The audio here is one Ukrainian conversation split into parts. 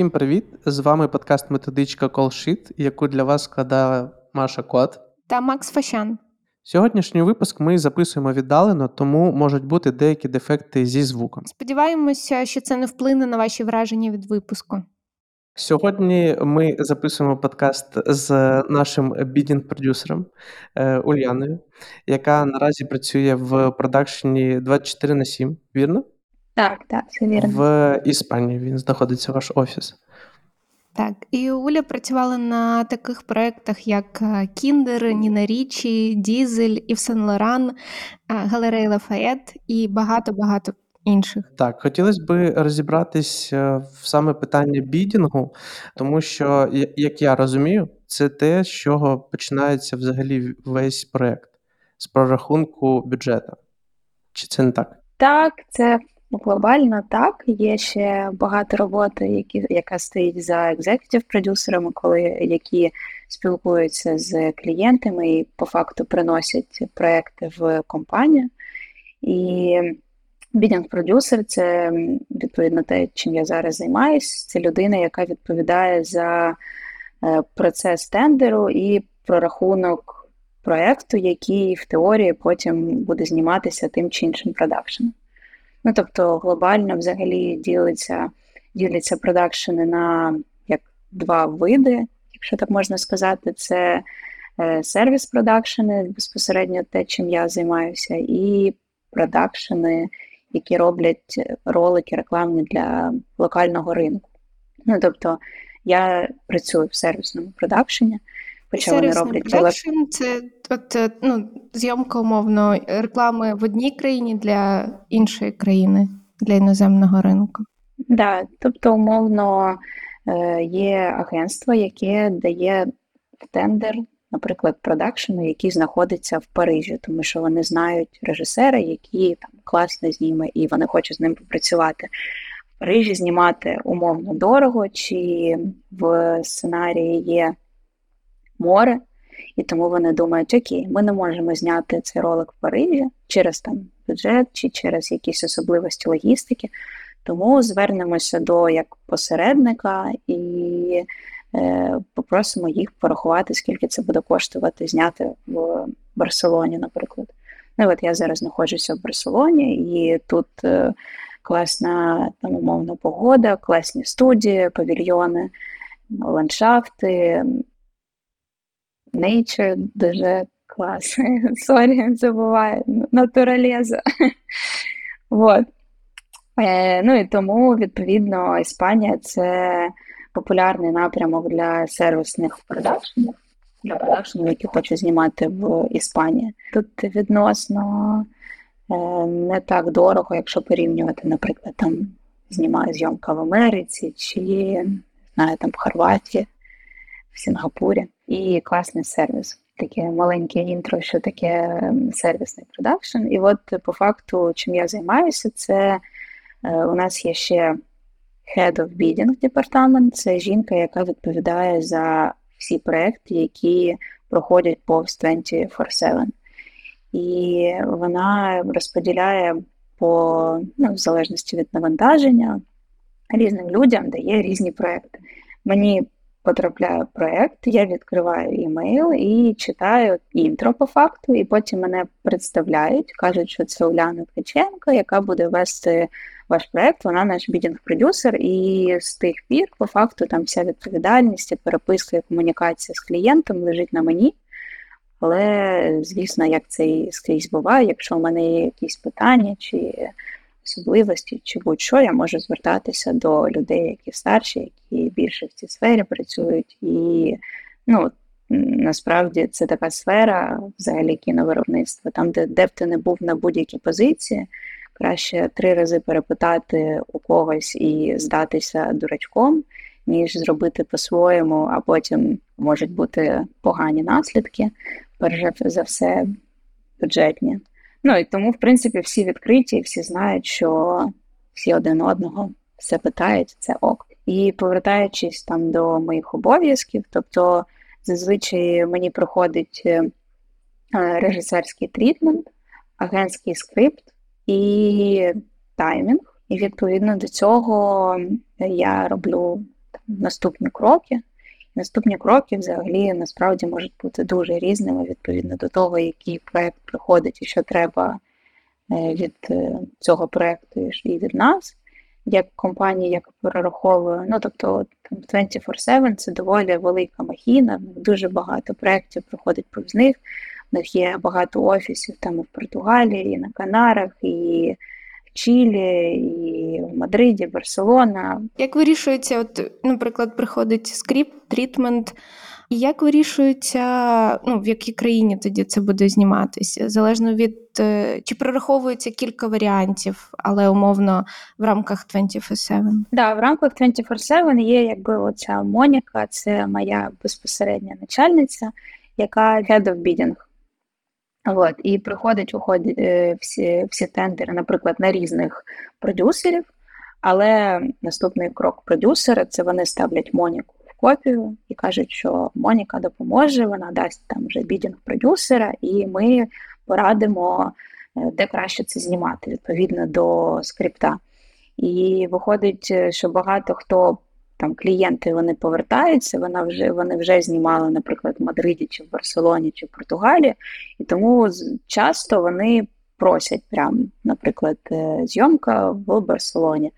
Всім привіт! З вами подкаст Методичка CallSheet, яку для вас складає Маша Кот та Макс Фащан. Сьогоднішній випуск ми записуємо віддалено, тому можуть бути деякі дефекти зі звуком. Сподіваємося, що це не вплине на ваші враження від випуску. Сьогодні ми записуємо подкаст з нашим бідінг-продюсером е, Ульяною, яка наразі працює в продакшені 24 на 7, вірно? Так, так, все вірно. В Іспанії він знаходиться ваш офіс. Так, і Уля працювала на таких проєктах, як Кіндер, Ніна Річі, Дізель, Ів Сен Лоран, Галерея Лафаєт і багато-багато інших. Так, хотілося б розібратись е, в саме питання bidding у, тому що, як я розумію, це те, з чого починається взагалі весь проект з прорахунку бюджету. Чи це не так? Так, це глобально так. Є ще багато роботи, які, яка стоїть за екзекутів продюсерами, коли які спілкуються з клієнтами і по факту приносять проекти в компанію. І Бідінг-продюсер це відповідно те, чим я зараз займаюся. Це людина, яка відповідає за е, процес тендеру і прорахунок проєкту, який в теорії потім буде зніматися тим чи іншим продакшеном. Ну тобто глобально взагалі ділиться, діляться продакшени на як два види, якщо так можна сказати, це е, сервіс продакшени, безпосередньо те, чим я займаюся, і продакшени, які роблять ролики рекламні для локального ринку. Ну тобто я працюю в сервісному продакшені. Хоча вони роблять продакшн – це от, е, ну, зйомка умовно реклами в одній країні для іншої країни, для іноземного ринку. Так, да, тобто, умовно, е, є агентство, яке дає тендер, наприклад, продакшену, який знаходиться в Парижі, тому що вони знають режисера, який там класно зніме, і вони хочуть з ним попрацювати. В Парижі знімати умовно дорого, чи в сценарії є море, і тому вони думають, окей, ми не можемо зняти цей ролик в Парижі через там бюджет чи через якісь особливості логістики. Тому звернемося до як посередника і е, попросимо їх порахувати, скільки це буде коштувати зняти в Барселоні, наприклад. Ну от я зараз знаходжуся в Барселоні, і тут е, класна там умовна погода, класні студії, павільйони, ландшафти, nature дуже клас. Sorry, забуваю, naturaleza. вот. Е, ну і тому, відповідно, Іспанія це популярний напрямок для сервісних продакшенів, для продакшенів, які хочуть знімати в Іспанії. Тут відносно е, не так дорого, якщо порівнювати, наприклад, там знімає зйомка в Америці чи знаю, там в Хорватії, в Сінгапурі і класний сервіс. Таке маленьке інтро, що таке ем, сервісний продакшн. І от по факту, чим я займаюся, це е, у нас є ще Head of Bidding департамент. Це жінка, яка відповідає за всі проекти, які проходять повз 24-7. І вона розподіляє по, ну, в залежності від навантаження, різним людям дає різні проекти. Мені потрапляє проєкт, я відкриваю імейл і читаю інтро по факту, і потім мене представляють, кажуть, що це Уляна Ткаченко, яка буде вести ваш проєкт, вона наш бідінг-продюсер, і з тих пір, по факту, там вся відповідальність, переписка і комунікація з клієнтом лежить на мені. Але, звісно, як це і скрізь буває, якщо у мене є якісь питання чи особливості чи будь-що, я можу звертатися до людей, які старші, які більше в цій сфері працюють. І ну, насправді це така сфера, взагалі кіновиробництва, там, де, де б ти не був на будь-якій позиції, краще три рази перепитати у когось і здатися дурачком, ніж зробити по-своєму, а потім можуть бути погані наслідки, перш за все, бюджетні. Ну і тому, в принципі, всі відкриті, всі знають, що всі один одного все питають, це ок. І повертаючись там до моїх обов'язків, тобто зазвичай мені проходить е, режисерський трітмент, агентський скрипт і таймінг. І відповідно до цього я роблю наступні кроки. Наступні кроки взагалі насправді можуть бути дуже різними відповідно до того, який проект приходить і що треба е, від е, цього проекту і від нас, як компанії, як перераховую. Ну тобто там 24-7 це доволі велика махіна, дуже багато проєктів проходить повз них. В них є багато офісів там і в Португалії, і на Канарах, і Чилі, і в Мадриді, Барселона. Як вирішується, от, наприклад, приходить скрипт, трітмент, і як вирішується, ну, в якій країні тоді це буде зніматися? Залежно від е, чи прораховується кілька варіантів, але умовно в рамках 24-7? Да, в рамках 24-7 є якби оця Моніка, це моя безпосередня начальниця, яка head of bidding. От, і приходить, уходять е, всі, всі тендери, наприклад, на різних продюсерів. Але наступний крок продюсера це вони ставлять Моніку в копію і кажуть, що Моніка допоможе, вона дасть там вже бідінг продюсера, і ми порадимо, е, де краще це знімати відповідно до скрипта. І виходить, е, що багато хто там клієнти вони повертаються, вона вже вони вже знімали, наприклад, в Мадриді, чи в Барселоні, чи в Португалії, і тому часто вони просять прям, наприклад, е, зйомка в Барселоні.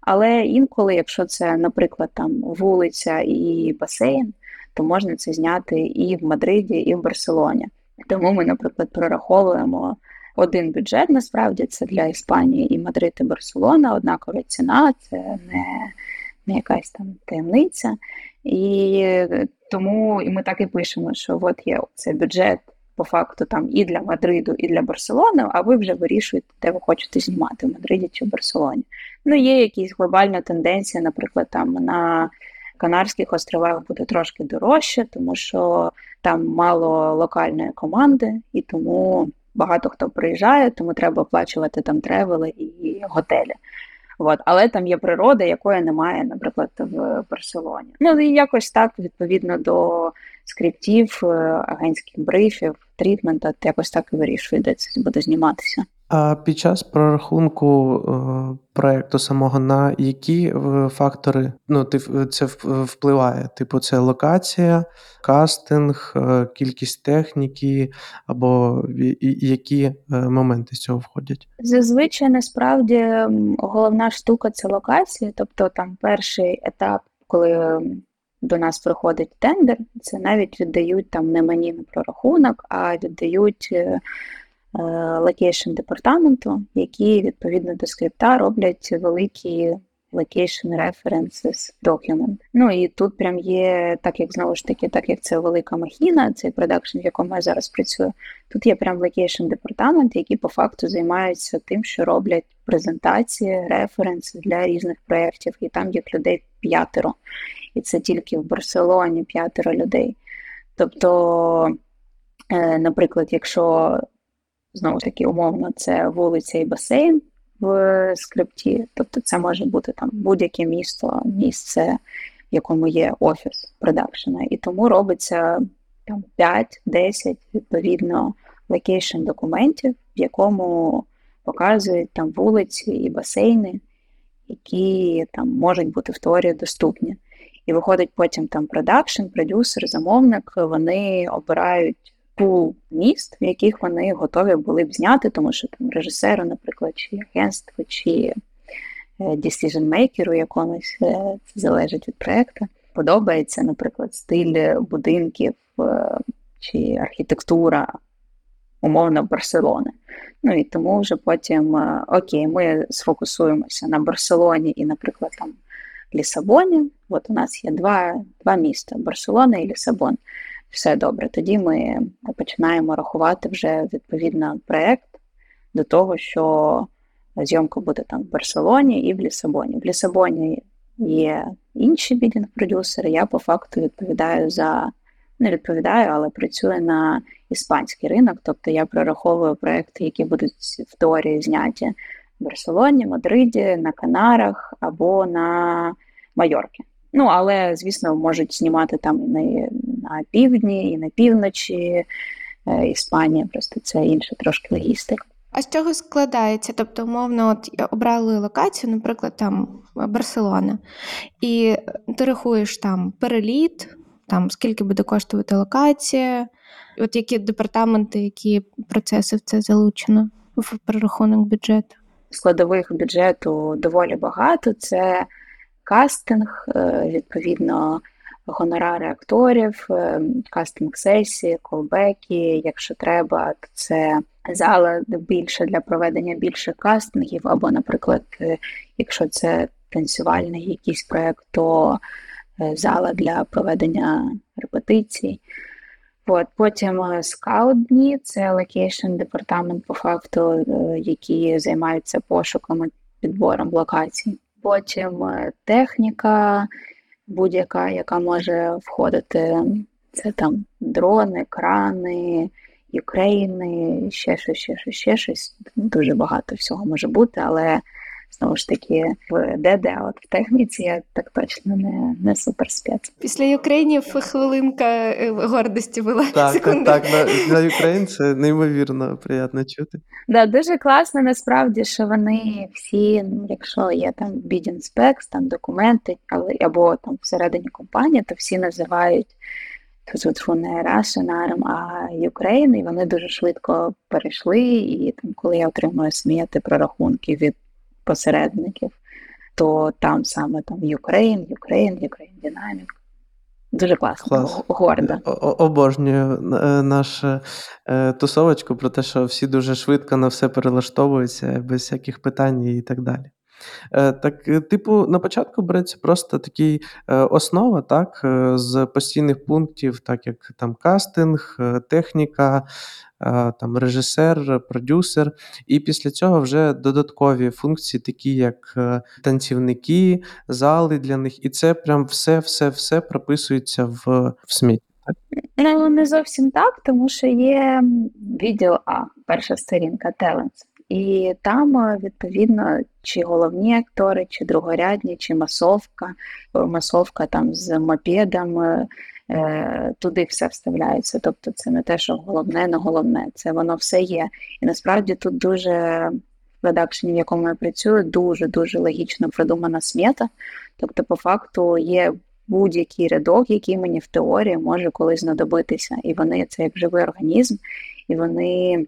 Але інколи, якщо це, наприклад, там вулиця і басейн, то можна це зняти і в Мадриді, і в Барселоні. Тому ми, наприклад, прораховуємо один бюджет, насправді це для Іспанії і Мадрид, і Барселона, однакова ціна, це не не якась там таємниця. І тому і ми так і пишемо, що от є цей бюджет по факту там і для Мадриду, і для Барселони, а ви вже вирішуєте, де ви хочете знімати в Мадриді чи в Барселоні. Ну, є якісь глобальна тенденція, наприклад, там на Канарських островах буде трошки дорожче, тому що там мало локальної команди, і тому багато хто приїжджає, тому треба оплачувати там тревели і готелі. От. Але там є природа, якої немає, наприклад, в Барселоні. Ну і якось так, відповідно до скриптів, е, агентських брифів, трітмента, якось так і вирішує, де це буде зніматися. А під час прорахунку е, проекту самого на які е, фактори ну, це впливає? Типу, це локація, кастинг, е, кількість техніки, або які моменти з цього входять? Зазвичай насправді головна штука це локація, тобто там перший етап, коли до нас приходить тендер, це навіть віддають там не мені на прорахунок, а віддають location департаменту, які відповідно до скрипта роблять великі location references document. Ну і тут прям є, так як знову ж таки, так як це велика махіна, цей продакшн, в якому я зараз працюю, тут є прям location департамент, які по факту займаються тим, що роблять презентації, референси для різних проєктів, і там їх людей п'ятеро. І це тільки в Барселоні п'ятеро людей. Тобто, е, наприклад, якщо знову ж таки, умовно, це вулиця і басейн в скрипті. Тобто це може бути там будь-яке місто, місце, в якому є офіс продакшена. І тому робиться там 5-10 відповідно location документів, в якому показують там вулиці і басейни, які там можуть бути в теорії доступні. І виходить потім там продакшн, продюсер, замовник, вони обирають пул міст, в яких вони готові були б зняти, тому що там режисеру, наприклад, чи агентство, чи е, decision-maker у якомусь, е, це залежить від проєкту, подобається, наприклад, стиль будинків е, чи архітектура. Умовно Барселони. Ну і тому вже потім окей, ми сфокусуємося на Барселоні і, наприклад, там Лісабоні. От у нас є два два міста Барселона і Лісабон все добре. Тоді ми починаємо рахувати вже відповідно проєкт до того, що зйомка буде там в Барселоні і в Лісабоні. В Лісабоні є інші бідінг-продюсери. Я по факту відповідаю за. Не відповідаю, але працюю на іспанський ринок, тобто я прораховую проекти, які будуть в теорії зняті в Барселоні, Мадриді, на Канарах або на Майорці. Ну, але, звісно, можуть знімати там і на, на півдні, і на півночі е, Іспанія, просто це інша трошки логістика. А з чого складається? Тобто, умовно, от обрали локацію, наприклад, там Барселона, і ти рахуєш там переліт, там скільки буде коштувати локація, от які департаменти, які процеси в це залучено в перерахунок бюджету? Складових бюджету доволі багато. Це кастинг, е, відповідно, гонорари акторів, е, кастинг сесії, колбеки. Якщо треба, то це зала більше для проведення більше кастингів, або, наприклад, е, якщо це танцювальний якийсь проєкт, то зала для проведення репетицій. От, Потім scout дні це location департамент по факту, які займаються пошуками підбором локацій. Потім техніка, будь-яка, яка може входити, це там дрони, крани, U-crane и, ще щось, ще щось, ще щось. Дуже багато всього може бути, але знову ж таки в ДД, от в техніці я так точно не не суперспец. Pісля Українів хвилинка е, гордості була. Так, секунду. так, так. На, на це неймовірно приємно чути. Да, дуже класно насправді, що вони всі, ну, якщо є там bidding specs, там документи, але або там всередині компанії, то всі називають. Тут не Russian Arm, а Ukraine, і вони дуже швидко перейшли. І там, коли я отримую сміяти прорахунки від посередників, то там саме там Ukraine, Ukraine, Ukraine Dynamic. Дуже класно, Клас. гордо. Обожнюю е, нашу е, тусовочку про те, що всі дуже швидко на все перелаштовуються, без всяких питань і так далі. Е, так, типу, на початку береться просто такий основа, так, з постійних пунктів, так як там кастинг, техніка, там режисер, продюсер, і після цього вже додаткові функції, такі як е, танцівники, зали для них, і це прям все-все-все прописується в, в СМІ. Ну, не зовсім так, тому що є відділ А, перша сторінка Talents. І там, е, відповідно, чи головні актори, чи другорядні, чи масовка, масовка там з мопедами, Е, туди все вставляється. Тобто це не те, що головне, не головне, це воно все є. І насправді тут дуже продакшені, в якому я працюю, дуже-дуже логічно продумана смета. Тобто, по факту є будь-який рядок, який мені в теорії може колись знадобитися. І вони це як живий організм, і вони.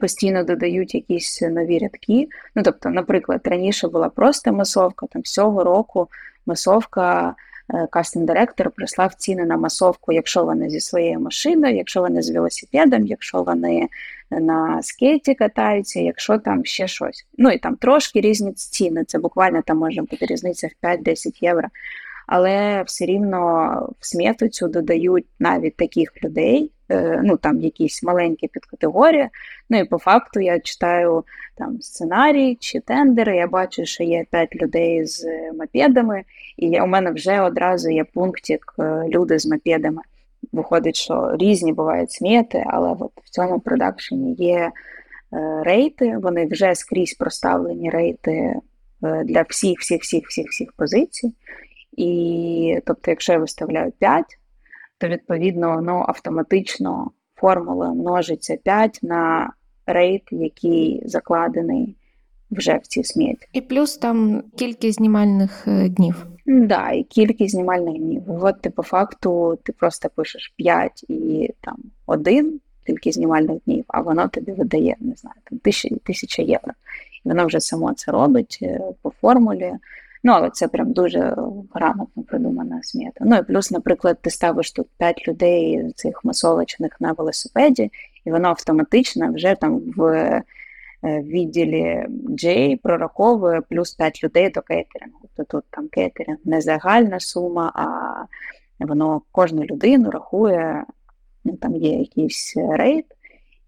Постійно додають якісь нові рядки. Ну, тобто, наприклад, раніше була просто масовка, там всього року масовка Е, кастинг-директор прислав ціни на масовку, якщо вони зі своєю машиною, якщо вони з велосипедом, якщо вони на скейті катаються, якщо там ще щось. Ну і там трошки різні ціни. Це буквально там може бути різниця в 5-10 євро. Але все рівно в смету додають навіть таких людей, Е, ну там якісь маленькі підкатегорії. Ну і по факту я читаю там сценарій чи тендери. Я бачу, що є п'ять людей з мопедами, і я, у мене вже одразу є пунктик е, люди з мопедами. Виходить, що різні бувають смети, але от в цьому продакшені є е, рейти, вони вже скрізь проставлені рейти для всіх, всіх, всіх, всіх, всіх позицій. І тобто, якщо я виставляю 5, то відповідно ну, автоматично формула множиться 5 на рейт, який закладений вже в цій сміті. І плюс там кількість знімальних е, днів. Так, да, і кількість знімальних днів. От ти по факту ти просто пишеш 5 і там 1 кількість знімальних днів, а воно тобі видає, не знаю, там тисяча, тисяча євро. І воно вже само це робить е, по формулі. Ну, але це прям дуже грамотно придумана смета. Ну і плюс, наприклад, ти ставиш тут 5 людей цих масовочних на велосипеді, і воно автоматично вже там в е, відділі J прораховує плюс 5 людей до кейтерингу. Тобто тут там кейтеринг не загальна сума, а воно кожну людину рахує, ну там є якийсь rate.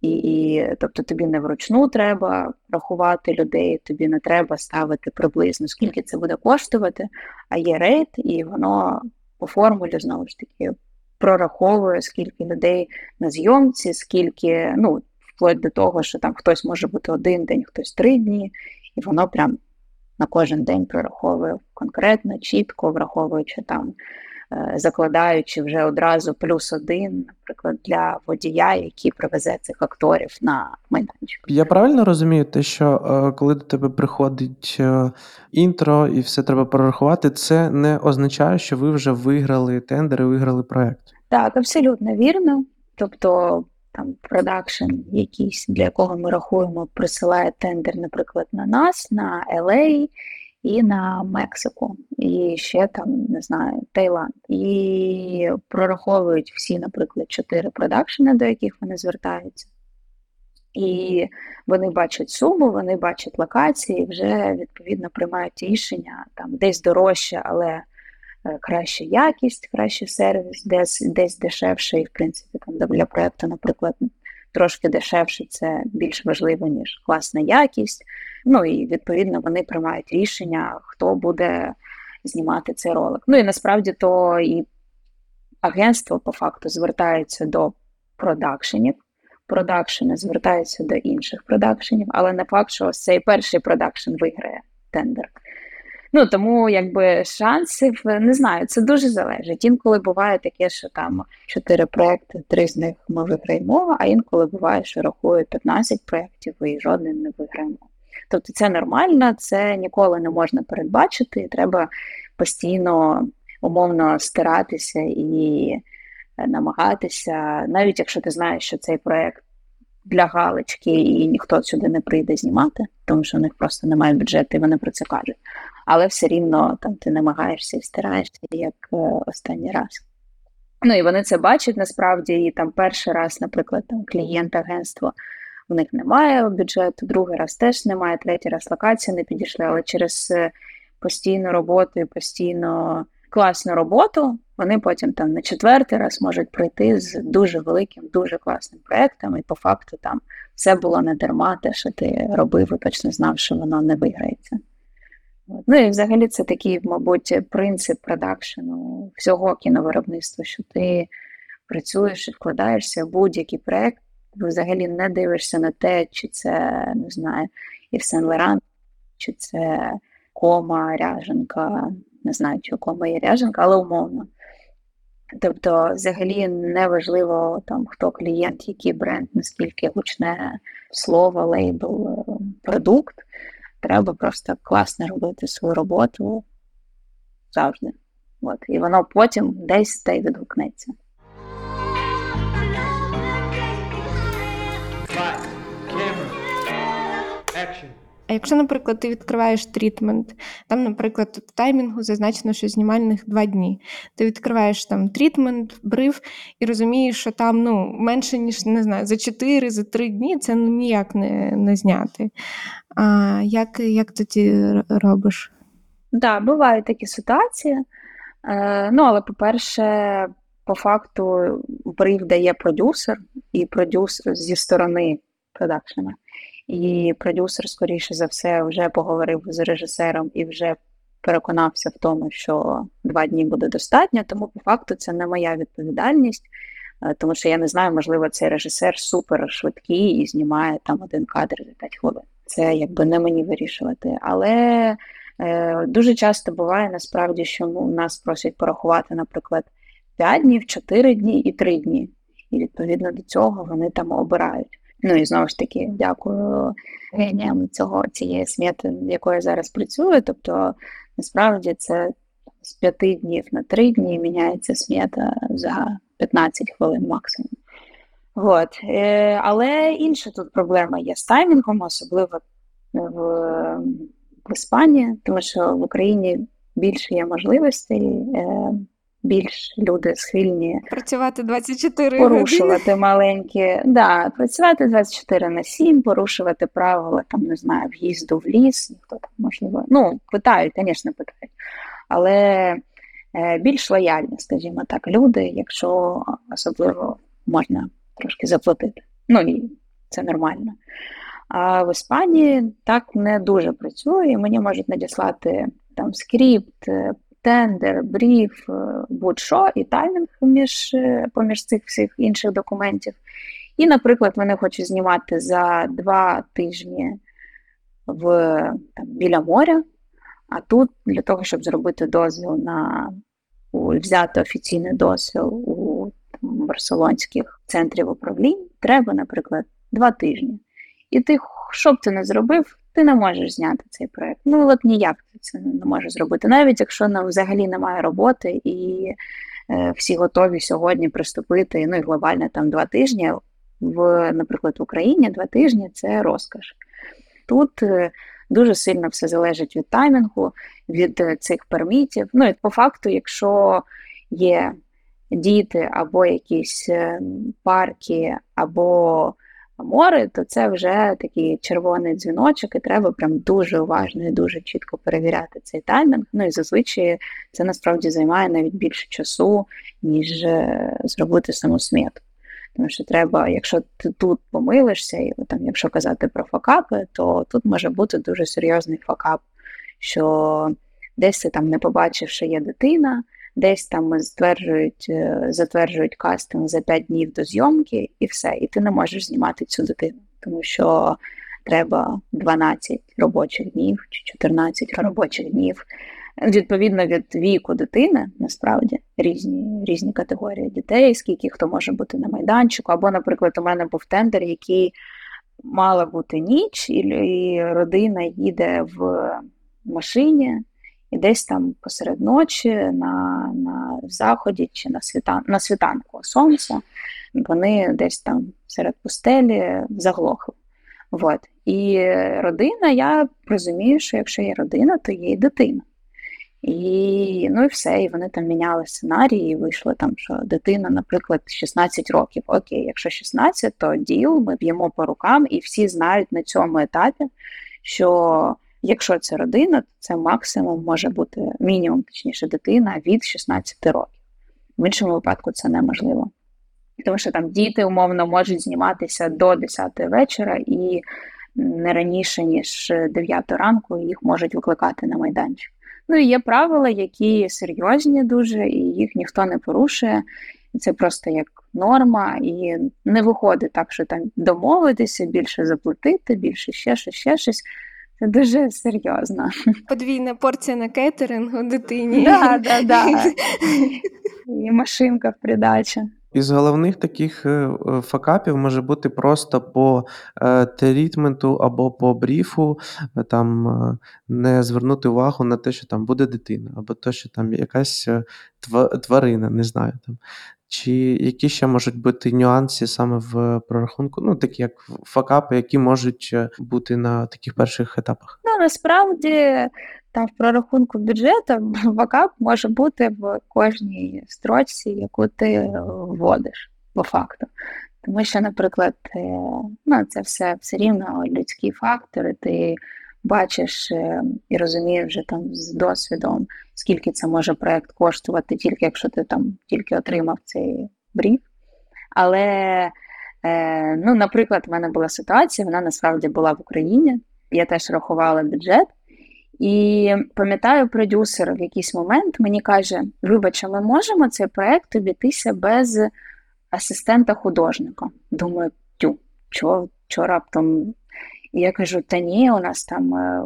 І, тобто тобі не вручну треба рахувати людей, тобі не треба ставити приблизно, скільки це буде коштувати, а є rate, і воно по формулі знову ж таки прораховує, скільки людей на зйомці, скільки, ну, вплоть до того, що там хтось може бути один день, хтось три дні, і воно прям на кожен день прораховує конкретно, чітко, враховуючи там закладаючи вже одразу плюс один, наприклад, для водія, який привезе цих акторів на майданчик. Я правильно розумію, те, що е, коли до тебе приходить е, інтро і все треба прорахувати, це не означає, що ви вже виграли тендер і виграли проект. Так, абсолютно вірно. Тобто там продакшн якийсь, для якого ми рахуємо, присилає тендер, наприклад, на нас, на LA і на Мексику, і ще там, не знаю, Таїланд. І прораховують всі, наприклад, чотири продакшени, до яких вони звертаються. І вони бачать суму, вони бачать локації, вже відповідно приймають рішення там десь дорожче, але е, краща якість, кращий сервіс, десь десь дешевше, і в принципі там для проекту, наприклад, трошки дешевше це більш важливо, ніж класна якість. Ну і відповідно вони приймають рішення, хто буде знімати цей ролик. Ну і насправді то і агентство по факту звертається до продакшенів. Продакшени звертаються до інших продакшенів, але не факт, що ось цей перший продакшн виграє тендер. Ну тому якби шансів не знаю, це дуже залежить. Інколи буває таке, що там чотири проекти, три з них ми виграємо, а інколи буває, що рахують 15 проєктів і жоден не виграємо. Тобто це нормально, це ніколи не можна передбачити, і треба постійно умовно старатися і намагатися, навіть якщо ти знаєш, що цей проект для галочки і ніхто сюди не прийде знімати, тому що у них просто немає бюджету, і вони про це кажуть. Але все рівно там ти намагаєшся і стараєшся, як е, останній раз. Ну і вони це бачать насправді, і там перший раз, наприклад, там клієнт агентство. У них немає бюджету, другий раз теж немає, третій раз локація не підійшли, але через е, постійну роботу і постійно класну роботу, вони потім там на четвертий раз можуть прийти з дуже великим, дуже класним проєктом, і по факту там все було не дарма, те, що ти робив, і точно знав, що воно не виграється. Ну і взагалі це такий, мабуть, принцип продакшену всього кіновиробництва, що ти працюєш і вкладаєшся в будь-який проєкт, взагалі не дивишся на те, чи це, не знаю, Евсен Леран, чи це кома, ряженка, не знаю, чи кома є ряженка, але умовно. Тобто, взагалі не важливо там, хто клієнт, який бренд, наскільки гучне слово, лейбл, продукт. Треба просто класно робити свою роботу завжди. От. І воно потім десь та й відгукнеться. А якщо, наприклад, ти відкриваєш трітмент, там, наприклад, в таймінгу зазначено, що знімальних два дні. Ти відкриваєш там трітмент, бриф і розумієш, що там ну, менше, ніж не знаю, за 4, за 3 дні це ну, ніяк не не зняти. А як як тоді робиш? Так, да, бувають такі ситуації. Е, Ну, але, по-перше, по факту бриф дає продюсер, і продюсер зі сторони продакшена. І продюсер, скоріше за все, вже поговорив з режисером і вже переконався в тому, що два дні буде достатньо. Тому, по факту, це не моя відповідальність, е, тому що я не знаю, можливо, цей режисер супер швидкий і знімає там один кадр за 5 хвилин. Це якби не мені вирішувати. Але е, дуже часто буває насправді, що ну, нас просять порахувати, наприклад, 5 днів, 4 дні і 3 дні. І відповідно до цього вони там обирають. Ну і знову ж таки, дякую геніям цього цієї смети, в якої я зараз працюю. Тобто, насправді це з п'яти днів на три дні міняється смета за 15 хвилин максимум. От. Е, але інша тут проблема є з таймінгом, особливо в, в Іспанії, тому що в Україні більше є можливостей. Е, більш люди схильні працювати 24 порушувати години. маленькі, да, працювати 24 на 7, порушувати правила там, не знаю, в'їзду в ліс, ніхто там можливо. Ну, питають, звісно, питають. Але е, більш лояльні, скажімо так, люди, якщо особливо можна трошки заплатити. Ну і це нормально. А в Іспанії так не дуже працює, мені можуть надіслати там скрипт, тендер, бриф, будь-що, і таймінг між, поміж цих всіх інших документів. І, наприклад, вони хочуть знімати за два тижні в, там, біля моря, а тут для того, щоб зробити дозвіл на взяти офіційний дозвіл у там, барселонських центрів управлінь, треба, наприклад, два тижні. І ти, що б ти не зробив, ти не можеш зняти цей проект. Ну, от ніяк ти це не можеш зробити, навіть якщо нам взагалі немає роботи і е, всі готові сьогодні приступити, ну і глобально там два тижні. В, наприклад, в Україні два тижні це розкаш. Тут е, дуже сильно все залежить від таймінгу, від е, цих пермітів. Ну і по факту, якщо є діти або якісь е, парки, або море, то це вже такий червоний дзвіночок, і треба прям дуже уважно і дуже чітко перевіряти цей таймінг. Ну і зазвичай це насправді займає навіть більше часу, ніж е, зробити саму смету. Тому що треба, якщо ти тут помилишся, і там, якщо казати про факапи, то тут може бути дуже серйозний факап, що десь ти там не побачив, що є дитина, десь там стверджують, е, затверджують кастинг за 5 днів до зйомки, і все, і ти не можеш знімати цю дитину, тому що треба 12 робочих днів чи 14 робочих днів. Відповідно від віку дитини, насправді різні різні категорії дітей, скільки хто може бути на майданчику. Або, наприклад, у мене був тендер, який мала бути ніч, і родина їде в машині, і десь там посеред ночі на на заході чи на світан, на світанку сонця вони десь там серед пустелі заглохли. От. І родина, я розумію, що якщо є родина, то є і дитина. І ну і все, і вони там міняли сценарії, і вийшло там, що дитина, наприклад, 16 років. Окей, якщо 16, то діл, ми б'ємо по рукам, і всі знають на цьому етапі, що якщо це родина, то це максимум може бути мінімум, точніше, дитина від 16 років. В іншому випадку це неможливо. Тому що там діти умовно можуть зніматися до 10 вечора і не раніше, ніж 9 ранку їх можуть викликати на майданчик. Ну і є правила, які серйозні дуже, і їх ніхто не порушує. Це просто як норма, і не виходить так, що там домовитися, більше заплатити, більше ще щось, ще щось. Це дуже серйозно. Подвійна порція на кетерингу дитині. Да, да, да. І машинка в придачі. Із головних таких е, е, факапів може бути просто по е, трітменту або по бріфу там не звернути увагу на те, що там буде дитина, або те, що там якась тварина, не знаю там. Чи які ще можуть бути нюанси саме в прорахунку? Ну, такі як факапи, які можуть бути на таких перших етапах? Ну насправді там в прорахунку бюджету вакап може бути в кожній строчці, яку ти вводиш по факту. Тому що, наприклад, е, ну, це все все рівно людські фактори, ти бачиш е, і розумієш вже там з досвідом, скільки це може проєкт коштувати, тільки якщо ти там тільки отримав цей бриф. Але, е, ну, наприклад, в мене була ситуація, вона насправді була в Україні. Я теж рахувала бюджет. І пам'ятаю, продюсер в якийсь момент мені каже: Вибач, ми можемо цей проект обійтися без асистента художника. Думаю, тю, чого раптом? І я кажу: та ні, у нас там е,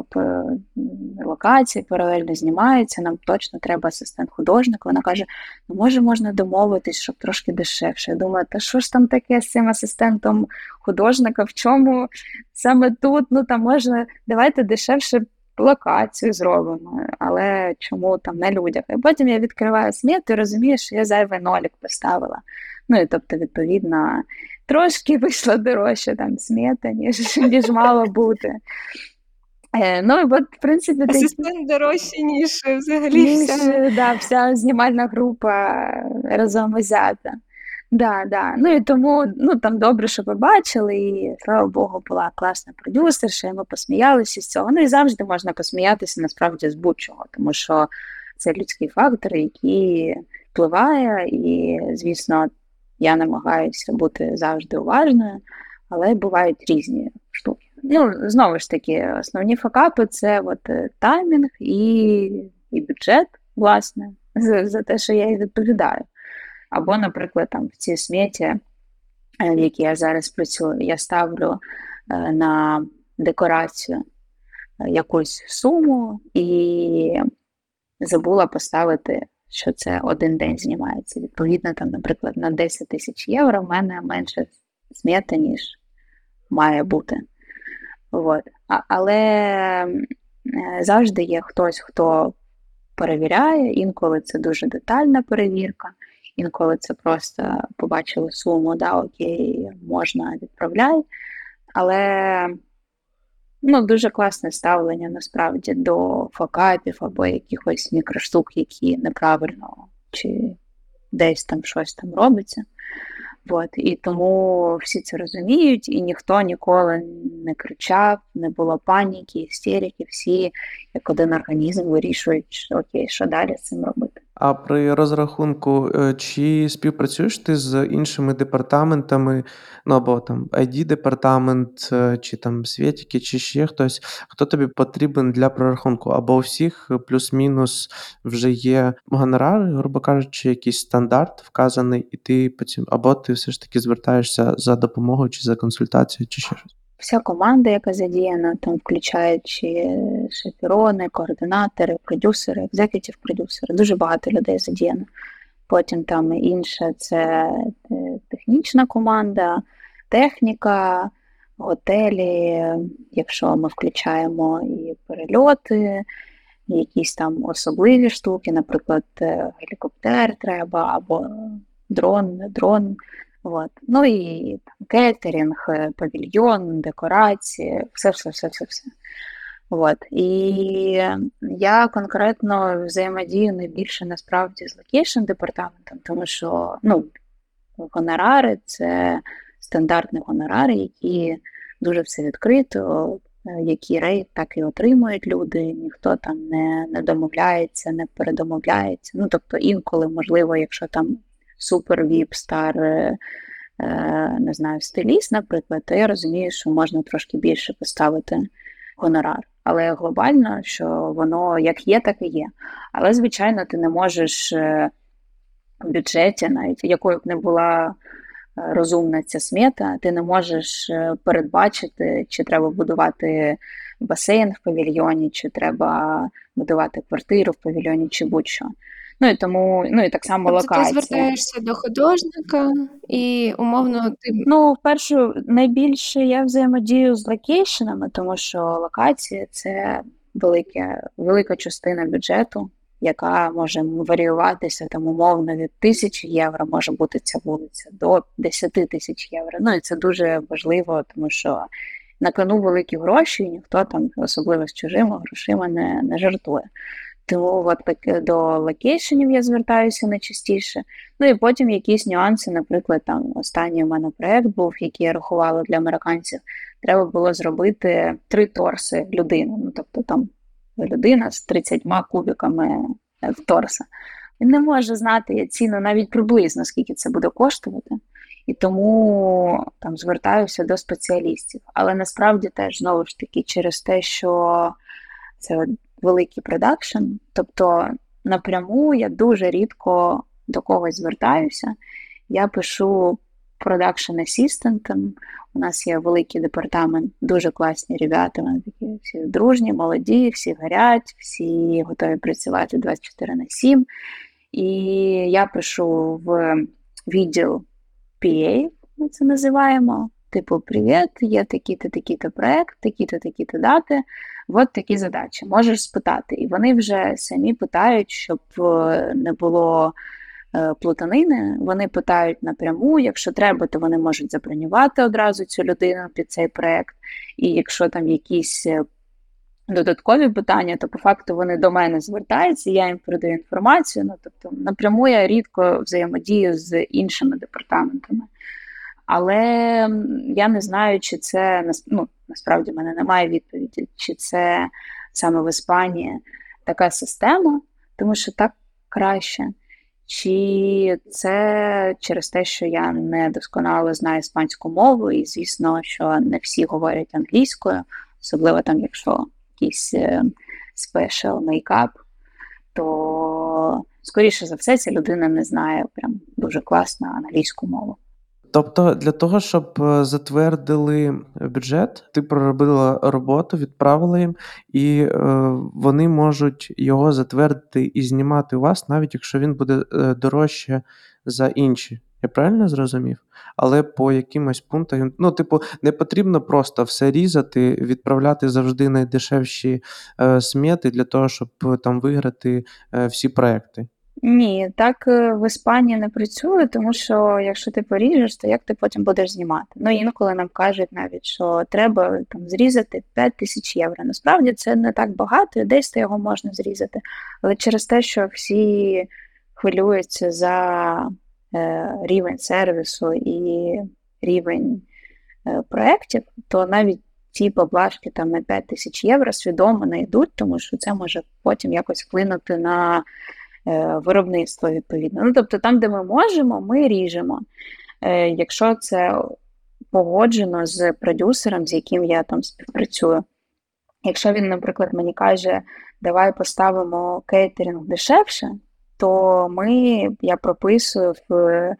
локації паралельно знімаються, нам точно треба асистент художника. Вона каже: ну може можна домовитись, щоб трошки дешевше. Я думаю, та що ж там таке з цим асистентом художника? В чому саме тут? Ну там можна, давайте дешевше локацію зробимо, але чому там на людях? І потім я відкриваю сміт і розумію, що я зайвий нолік поставила. Ну і тобто, відповідно, трошки вийшло дорожче там сміта, ніж ніж мало бути. Е, Ну от, в принципі, Асистент дорожче, ніж взагалі ніж, вся. Да, вся знімальна група разом взята. Да, да. Ну і тому ну, там добре, що побачили, і слава Богу, була класна продюсерша, і ми посміялися з цього. Ну і завжди можна посміятися насправді з будь-чого, тому що це людський фактор, який впливає, і, звісно, я намагаюся бути завжди уважною, але бувають різні штуки. Ну, знову ж таки, основні факапи це от е, таймінг і і бюджет, власне, за, за те, що я і відповідаю. Або, наприклад, там в цій сметі, е, в якій я зараз працюю, я ставлю е, на декорацію якусь суму і забула поставити що це один день знімається. Відповідно, там, наприклад, на 10 тисяч євро в мене менше смета, ніж має бути. От. А, але е, завжди є хтось, хто перевіряє, інколи це дуже детальна перевірка, інколи це просто побачили суму, да, окей, можна відправляй. Але ну, дуже класне ставлення насправді до факапів або якихось мікроштук, які неправильно чи десь там щось там робиться. От. І тому всі це розуміють, і ніхто ніколи не кричав, не було паніки, істерики, всі як один організм вирішують, окей, що далі з цим робити. А при розрахунку, е, чи співпрацюєш ти з іншими департаментами, ну або там id департамент, е, чи там Свєтіки, чи ще хтось, хто тобі потрібен для прорахунку? Або у всіх плюс-мінус вже є гонорари, грубо кажучи, якийсь стандарт вказаний, і ти потім, або ти все ж таки звертаєшся за допомогою чи за консультацією, чи ще щось? Вся команда, яка задіяна, там включаючи шефірони, координатори, продюсери, екзекутів продюсери, дуже багато людей задіяно. Потім там інше це е, технічна команда, техніка, готелі, якщо ми включаємо і перельоти, і якісь там особливі штуки, наприклад, е, гелікоптер треба, або дрон, дрон. От. Ну і там, кетерінг, е, павільйон, декорації, все, все, все, все, все. От. І я конкретно взаємодію найбільше насправді з location департаментом, тому що ну, гонорари це стандартні гонорари, які дуже все відкрито, які rate так і отримують люди, ніхто там не не домовляється, не передомовляється. Ну, тобто, інколи, можливо, якщо там супер VIP star, е, не знаю, стиліст, наприклад, то я розумію, що можна трошки більше поставити гонорар. Але глобально, що воно як є, так і є. Але, звичайно, ти не можеш е, в бюджеті, навіть якою б не була е, розумна ця смета, ти не можеш передбачити, чи треба будувати басейн в павільйоні, чи треба будувати квартиру в павільйоні, чи будь-що. Ну і тому, ну і так само тобто локація. Ти звертаєшся до художника і умовно ти. Ну, вперше найбільше я взаємодію з локейшенами, тому що локація це велике, велика частина бюджету, яка може варіюватися там умовно від тисячі євро, може бути ця вулиця до 10 тисяч євро. Ну і це дуже важливо, тому що на кону великі гроші, і ніхто там, особливо з чужими грошима, не, не жартує. Тому от таки до локейшенів я звертаюся найчастіше. Ну і потім якісь нюанси, наприклад, там останній у мене проєкт був, який я рахувала для американців. Треба було зробити три торси людини. Ну, тобто там людина з 30 кубиками в торса. Він не може знати ціну навіть приблизно, скільки це буде коштувати. І тому там звертаюся до спеціалістів. Але насправді теж знову ж таки через те, що це великий продакшн, тобто напряму я дуже рідко до когось звертаюся. Я пишу продакшн асістентам. У нас є великий департамент, дуже класні ребята, вони такі всі дружні, молоді, всі горять, всі готові працювати 24 на 7. І я пишу в відділ PA, ми це називаємо. Типу, привіт, є такі-то, такі-то проект, такі-то, такі-то дати. От такі задачі. Можеш спитати. І вони вже самі питають, щоб е, не було е, плутанини. Вони питають напряму. Якщо треба, то вони можуть забронювати одразу цю людину під цей проект. І якщо там якісь е, додаткові питання, то по факту вони до мене звертаються, я їм передаю інформацію. Ну тобто напряму я рідко взаємодію з іншими департаментами. Але я не знаю, чи це ну, насправді в мене немає відповіді, чи це саме в Іспанії така система, тому що так краще. Чи це через те, що я не досконало знаю іспанську мову, і звісно, що не всі говорять англійською, особливо там, якщо якийсь special makeup, то скоріше за все ця людина не знає прям дуже класно англійську мову. Тобто для того, щоб е, затвердили бюджет, ти проробила роботу, відправила їм, і е, вони можуть його затвердити і знімати у вас, навіть якщо він буде е, дорожче за інші. Я правильно зрозумів? Але по якимось пунктах, він- ну, типу, не потрібно просто все різати, відправляти завжди найдешевші е, смети для того, щоб е, там виграти е, всі проекти. Ні, так е, в Іспанії не працює, тому що якщо ти поріжеш, то як ти потім будеш знімати? Ну інколи нам кажуть навіть, що треба там зрізати 5 тисяч євро. Насправді це не так багато, і десь його можна зрізати. Але через те, що всі хвилюються за е, рівень сервісу і рівень е, проєктів, то навіть ці поблажки там на 5 тисяч євро свідомо не йдуть, тому що це може потім якось вплинути на виробництво відповідно. Ну, тобто, там, де ми можемо, ми ріжемо. Е, Якщо це погоджено з продюсером, з яким я там співпрацюю. Якщо він, наприклад, мені каже, давай поставимо кейтеринг дешевше, то ми, я прописую в е,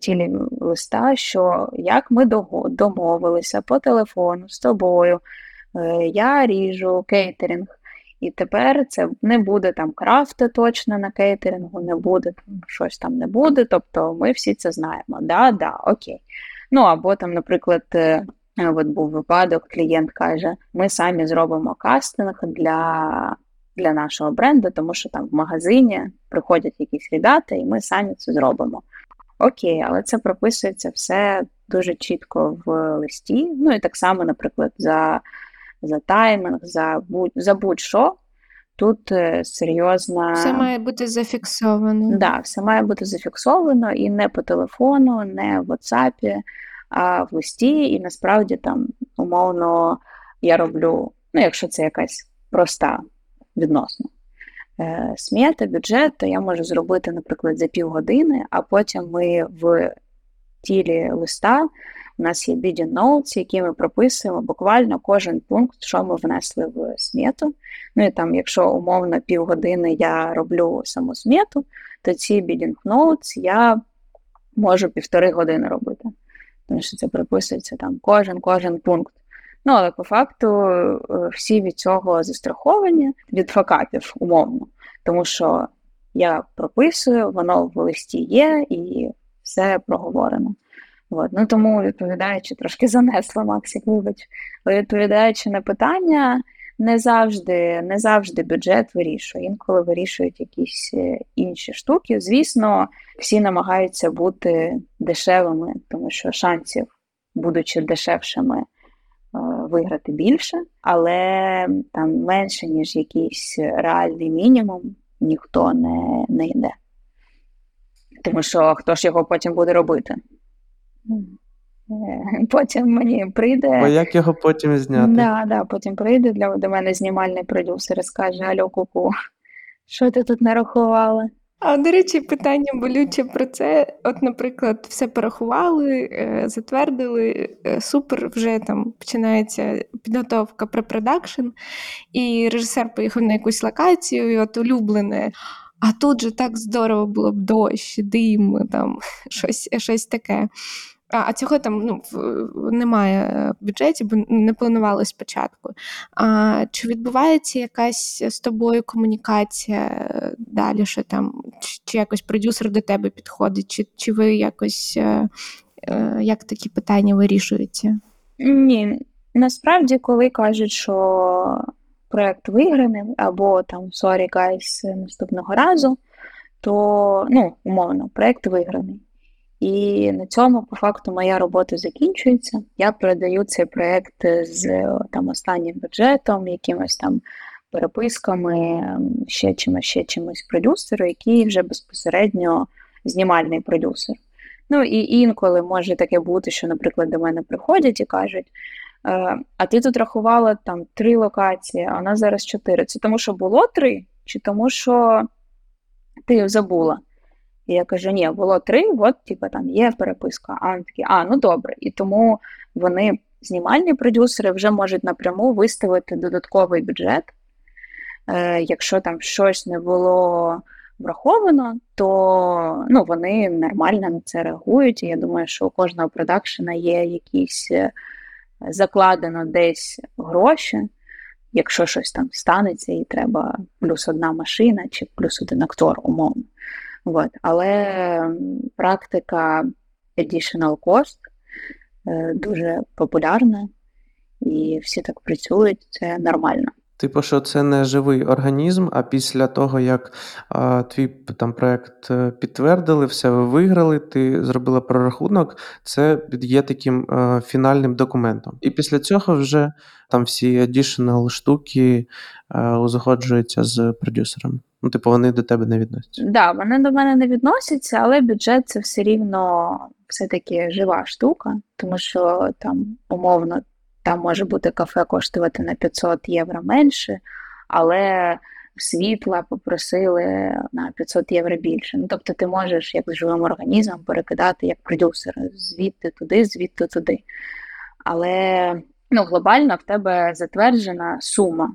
тілі листа, що як ми домовилися по телефону з тобою, е, я ріжу кейтеринг. І тепер це не буде там крафта точно на кейтерингу, не буде там щось там не буде. Тобто ми всі це знаємо. Да, да, окей. Ну або там, наприклад, е, от був випадок, клієнт каже: ми самі зробимо кастинг для, для нашого бренду, тому що там в магазині приходять якісь ребята, і ми самі це зробимо. Окей, але це прописується все дуже чітко в листі. Ну і так само, наприклад, за за таймінг, за будь за будь-що. Тут е, серйозна Все має бути зафіксовано. да, все має бути зафіксовано і не по телефону, не в WhatsApp, а в листі. І насправді там умовно я роблю, ну, якщо це якась проста відносно е, смета, бюджет, то я можу зробити, наприклад, за півгодини, а потім ми в тілі листа. У нас є bidding notes, які ми прописуємо буквально кожен пункт, що ми внесли в смету. Ну і там, якщо умовно півгодини я роблю саму смету, то ці notes я можу півтори години робити. Тому що це прописується там кожен кожен пункт. Ну, але по факту е, всі від цього застраховані від факапів, умовно. Тому що я прописую, воно в листі є і все проговорено. От. Ну, тому, відповідаючи, трошки занесла Максик, вибач. Відповідаючи на питання, не завжди, не завжди бюджет вирішує. Інколи вирішують якісь е, інші штуки. Звісно, всі намагаються бути дешевими, тому що шансів, будучи дешевшими, е, виграти більше, але там менше, ніж якийсь реальний мінімум, ніхто не, не йде. Тому що хто ж його потім буде робити? Е, Потім мені прийде. Бо як його потім зняти? Да, да, потім прийде для, до мене знімальний продюсер і скаже: Альо, куку, що ти тут нарахувала? А до речі, питання болюче про це. От, наприклад, все порахували, е, затвердили, е, супер, вже там починається підготовка препродакшн, і режисер поїхав на якусь локацію, і от улюблене. А тут же так здорово було б дощ, дим, там щось, щось таке. А, а цього там ну, немає в бюджеті, бо не планувалось спочатку. А, чи відбувається якась з тобою комунікація е, далі, що там, чи, чи якось продюсер до тебе підходить, чи, чи ви якось е, е, як такі питання вирішуєте? Ні, насправді, коли кажуть, що проект виграний, або там sorry guys наступного разу, то ну, умовно, проект виграний. І на цьому, по факту, моя робота закінчується. Я передаю цей проект з там останнім бюджетом, якимось там переписками, ем, ще чимось, ще чимось продюсеру, який вже безпосередньо знімальний продюсер. Ну і інколи може таке бути, що, наприклад, до мене приходять і кажуть: е, а ти тут рахувала там три локації, а у нас зараз чотири. Це тому, що було три, чи тому, що ти забула? І я кажу, ні, було три, от, типу, там є переписка. А вони такі, а, ну добре. І тому вони, знімальні продюсери, вже можуть напряму виставити додатковий бюджет. Е, якщо там щось не було враховано, то ну, вони нормально на це реагують. І я думаю, що у кожного продакшена є якісь е, закладено десь гроші. Якщо щось там станеться, і треба плюс одна машина чи плюс один актор, умовно. От. Але практика additional cost е, дуже популярна, і всі так працюють, це нормально. Типу, що це не живий організм, а після того, як а, твій там проект е, підтвердили, все ви виграли, ти зробила прорахунок, це є таким а, фінальним документом. І після цього вже там всі additional штуки а, узгоджуються з продюсером. Ну, типу, вони до тебе не відносяться. Так, да, вони до мене не відносяться, але бюджет це все рівно все-таки жива штука, тому що там умовно там може бути кафе коштувати на 500 євро менше, але світла попросили на 500 євро більше. Ну, Тобто ти можеш як живим організмом перекидати як продюсер звідти туди, звідти туди. Але ну, глобально в тебе затверджена сума.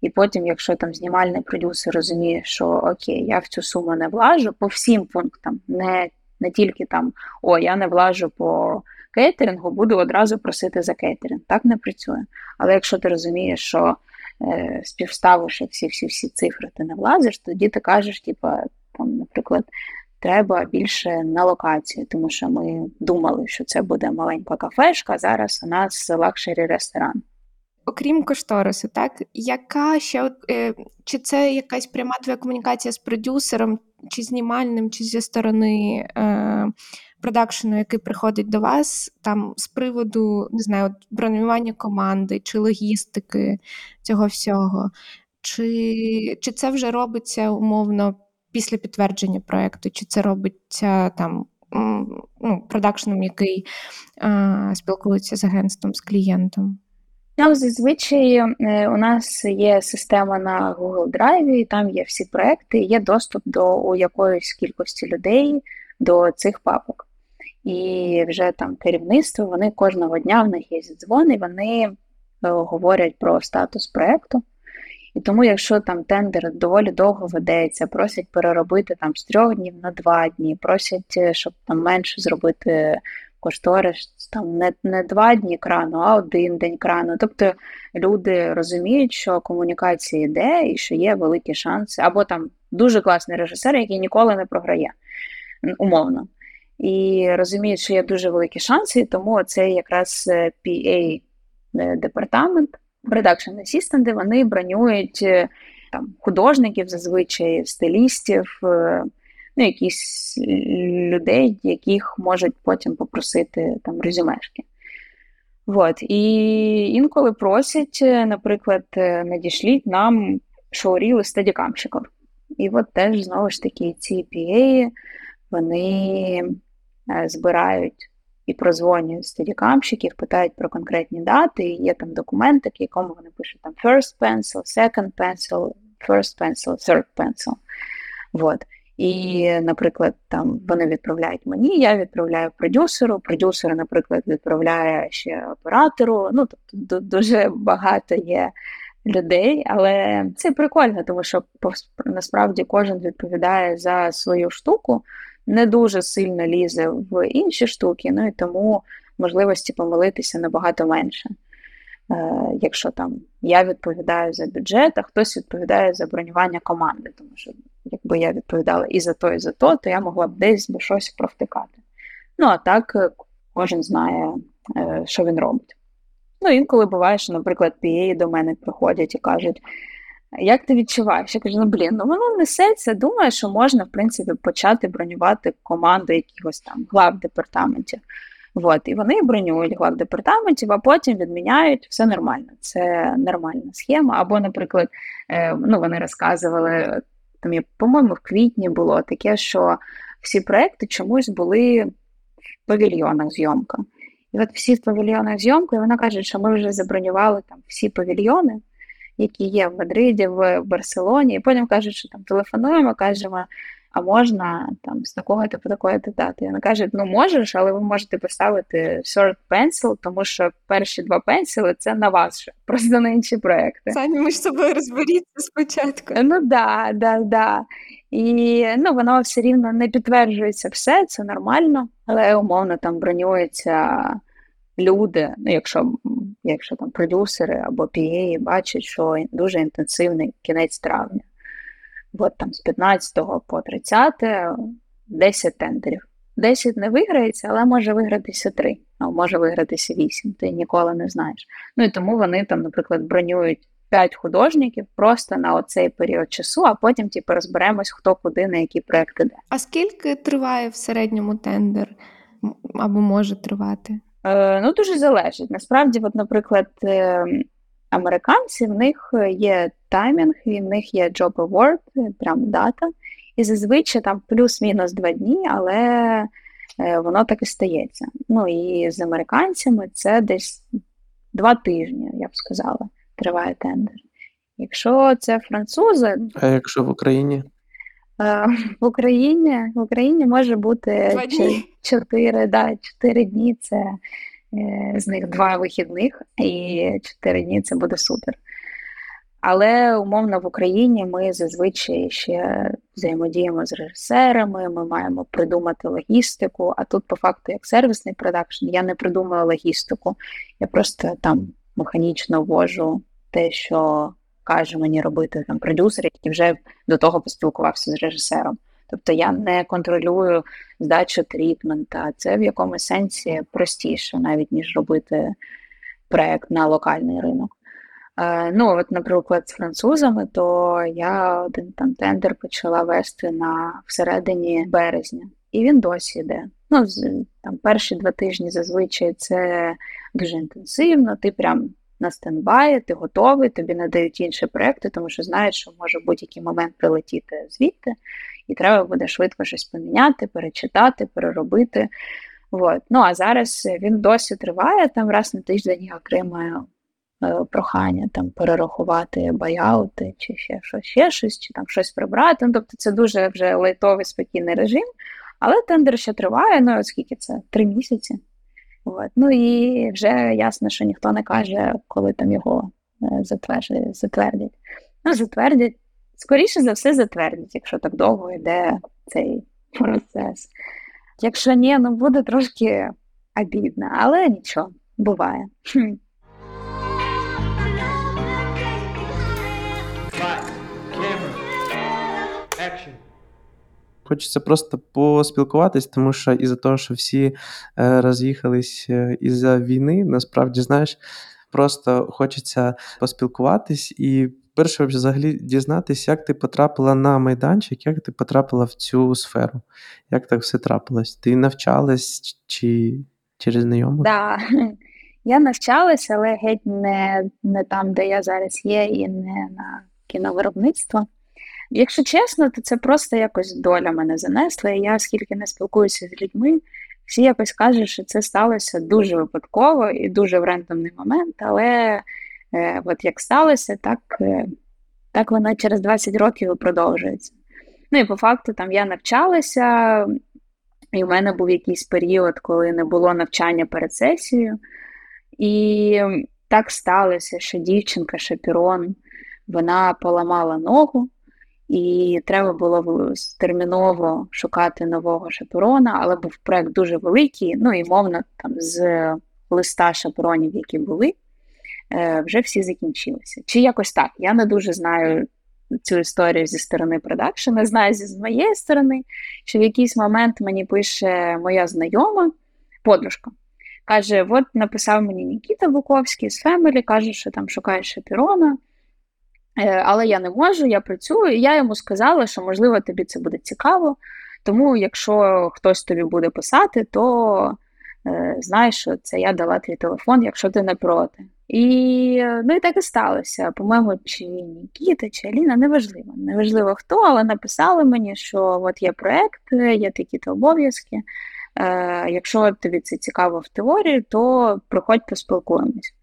І потім, якщо там знімальний продюсер розуміє, що окей, я в цю суму не влажу по всім пунктам, не не тільки там о, я не влажу по кейтерингу, буду одразу просити за кейтеринг. Так не працює. Але якщо ти розумієш, що е, співставивши всі-всі-всі цифри, ти не влазиш, тоді ти кажеш, типа, там, наприклад, треба більше на локацію, тому що ми думали, що це буде маленька кафешка, зараз у нас luxury ресторан. Окрім кошторису, так яка ще е, чи це якась пряма твоя комунікація з продюсером, чи знімальним, чи зі сторони е, продакшену, який приходить до вас, там з приводу не знаю, от, бронювання команди чи логістики цього всього? Чи, Чи це вже робиться умовно після підтвердження проекту, чи це робиться там? ну, Продакшеном, який е, спілкується з агентством, з клієнтом. Ну, зазвичай е, у нас є система на Google Drive, і там є всі проекти, є доступ до у якоїсь кількості людей до цих папок. І вже там керівництво, вони кожного дня в них є дзвони, вони е, говорять про статус проекту. І тому, якщо там тендер доволі довго ведеться, просять переробити там з трьох днів на два дні, просять, е, щоб там менше зробити кошторис там не не два дні крану, а один день крану. Тобто люди розуміють, що комунікація йде і що є великі шанси, або там дуже класний режисер, який ніколи не програє, умовно. І розуміють, що є дуже великі шанси, тому це якраз е, PA е, департамент, Production Assistant, вони бронюють е, там художників, зазвичай стилістів ну, якісь людей, яких можуть потім попросити там резюмешки. Вот. І інколи просять, наприклад, надішліть нам шоуріли стадікамщиків. І от теж знову ж таки ці PA, вони е, збирають і прозвонюють стадікамщиків, питають про конкретні дати, і є там документи, в якому вони пишуть там first pencil, second pencil, first pencil, third pencil. Вот. І, наприклад, там вони відправляють мені, я відправляю продюсеру. Продюсер, наприклад, відправляє ще оператору. Ну тобто дуже багато є людей, але це прикольно, тому що насправді кожен відповідає за свою штуку, не дуже сильно лізе в інші штуки. Ну і тому можливості помилитися набагато менше. Е, якщо там я відповідаю за бюджет, а хтось відповідає за бронювання команди, тому що якби я відповідала і за то, і за то, то я могла б десь би щось провтикати. Ну, а так е, кожен знає, е, що він робить. Ну, інколи буває, що, наприклад, PA до мене приходять і кажуть, як ти відчуваєш? Я кажу, ну блін, ну воно несеться, думаю, що можна, в принципі, почати бронювати команду якихось там глав департаментів. От, і вони бронюють глав департаментів, а потім відміняють все нормально. Це нормальна схема. Або, наприклад, е, ну, вони розказували там, по-моєму, в квітні було таке, що всі проекти чомусь були в павільйонах зйомка. І от всі в павільйонах зйомки, і вона каже, що ми вже забронювали там всі павільйони, які є в Мадриді, в Барселоні, і потім кажуть, що там телефонуємо, кажемо, а можна там з такого типу такої дати. Вона каже: ну можеш, але ви можете поставити short pencil, тому що перші два пенсіли це на вас, ще, просто на інші проекти. Самі між собою розберіться спочатку. Ну да, да, да. І ну, воно все рівно не підтверджується все, це нормально, але умовно там бронюється люди, ну, якщо якщо там продюсери або PA бачать, що дуже інтенсивний кінець травня. От там з 15 по 30 10 тендерів. 10 не виграється, але може вигратися 3, а може вигратися 8, ти ніколи не знаєш. Ну і тому вони там, наприклад, бронюють 5 художників просто на оцей період часу, а потім типу, розберемось, хто куди на які проекти йде. А скільки триває в середньому тендер або може тривати? Е, Ну, дуже залежить. Насправді, от, наприклад, е, американці в них є таймінг, і в них є job award, прям дата. І зазвичай там плюс-мінус два дні, але е, воно так і стається. Ну і з американцями це десь два тижні, я б сказала, триває тендер. Якщо це французи, А якщо в Україні? е, в Україні в Україні може бути Два дні. 4, да, 4 дні це е, з них два вихідних, і 4 дні це буде супер. Але умовно в Україні ми зазвичай ще взаємодіємо з режисерами, ми маємо придумати логістику. А тут, по факту, як сервісний продакшн, я не придумаю логістику. Я просто там механічно ввожу те, що каже мені робити там продюсер, який вже до того поспілкувався з режисером. Тобто я не контролюю здачу трітмента. Це в якомусь сенсі простіше, навіть ніж робити проект на локальний ринок. Е, ну, от, наприклад, з французами, то я один там тендер почала вести на всередині березня, і він досі йде. Ну, там перші два тижні зазвичай це дуже інтенсивно, ти прям на стендбаї, ти готовий, тобі надають інші проекти, тому що знаєш, що може в будь-який момент прилетіти звідти, і треба буде швидко щось поміняти, перечитати, переробити. От. Ну а зараз він досі триває, там раз на тиждень я е, прохання там перерахувати баяути, чи ще щось, ще щось, чи там щось прибрати. Ну, тобто це дуже вже лайтовий спокійний режим, але тендер ще триває, ну оскільки це три місяці. От. Ну і вже ясно, що ніхто не каже, коли там його е, затвердять. Ну, затвердять. Скоріше за все, затвердять, якщо так довго йде цей процес. Якщо ні, ну буде трошки обідно, але нічого, буває. Хочеться просто поспілкуватись, тому що із-за того, що всі е, роз'їхались е, із-за війни, насправді, знаєш, просто хочеться поспілкуватись і перше взагалі дізнатися, як ти потрапила на майданчик, як ти потрапила в цю сферу, як так все трапилось? Ти навчалась чи через знайомих? Да. Я навчалася, але геть не, не там, де я зараз є, і не на кіновиробництво. Якщо чесно, то це просто якось доля мене занесла. І я, оскільки не спілкуюся з людьми, всі якось кажуть, що це сталося дуже випадково і дуже в рандомний момент. Але от як сталося, так, е, так воно через 20 років продовжується. Ну і по факту там я навчалася, і в мене був якийсь період, коли не було навчання перед сесією. І так сталося, що дівчинка Шапірон вона поламала ногу, і треба було терміново шукати нового шапірона, але був проект дуже великий, ну і мовно там з листа шапіронів, які були, е, вже всі закінчилися. Чи якось так. Я не дуже знаю цю історію зі сторони продакшена, знаю зі моєї сторони, що в якийсь момент мені пише моя знайома, подружка. Каже: от написав мені Нікіта Буковський з Family, каже, що там шукає шапірона. Е, Але я не можу, я працюю. І я йому сказала, що можливо тобі це буде цікаво. Тому, якщо хтось тобі буде писати, то е, знаєш, що це я дала твій телефон, якщо ти не проти. І е, ну і так і сталося. По-моєму, чи Нікіта, чи Аліна, неважливо. Неважливо хто, але написали мені, що от є проект, є такі-то обов'язки. Е, якщо тобі це цікаво в теорії, то приходь поспілкуємось.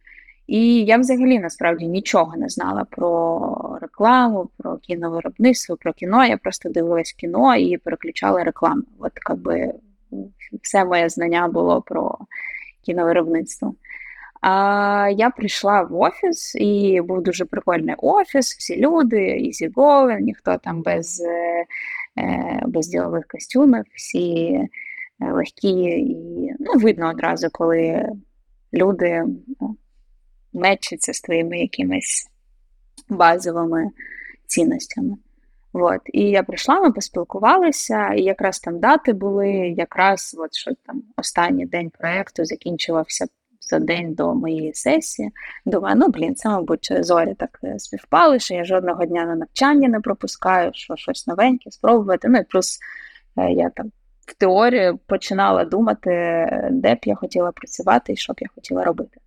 І я взагалі насправді нічого не знала про рекламу, про кіновиробництво, про кіно. Я просто дивилась кіно і переключала рекламу. От якби все моє знання було про кіновиробництво. А я прийшла в офіс, і був дуже прикольний офіс, всі люди, easy going, ніхто там без, е, без ділових костюмів, всі е, легкі, і ну, видно одразу, коли люди ну, мечаться з твоїми якимись базовими цінностями. От. І я прийшла, ми поспілкувалися, і якраз там дати були, якраз от що там останній день проєкту закінчувався за день до моєї сесії. Думаю, ну блін, це, мабуть, зорі так е, співпали, що я жодного дня на навчання не пропускаю, що щось новеньке спробувати. Ну і плюс е, я там в теорії починала думати, де б я хотіла працювати і що б я хотіла робити.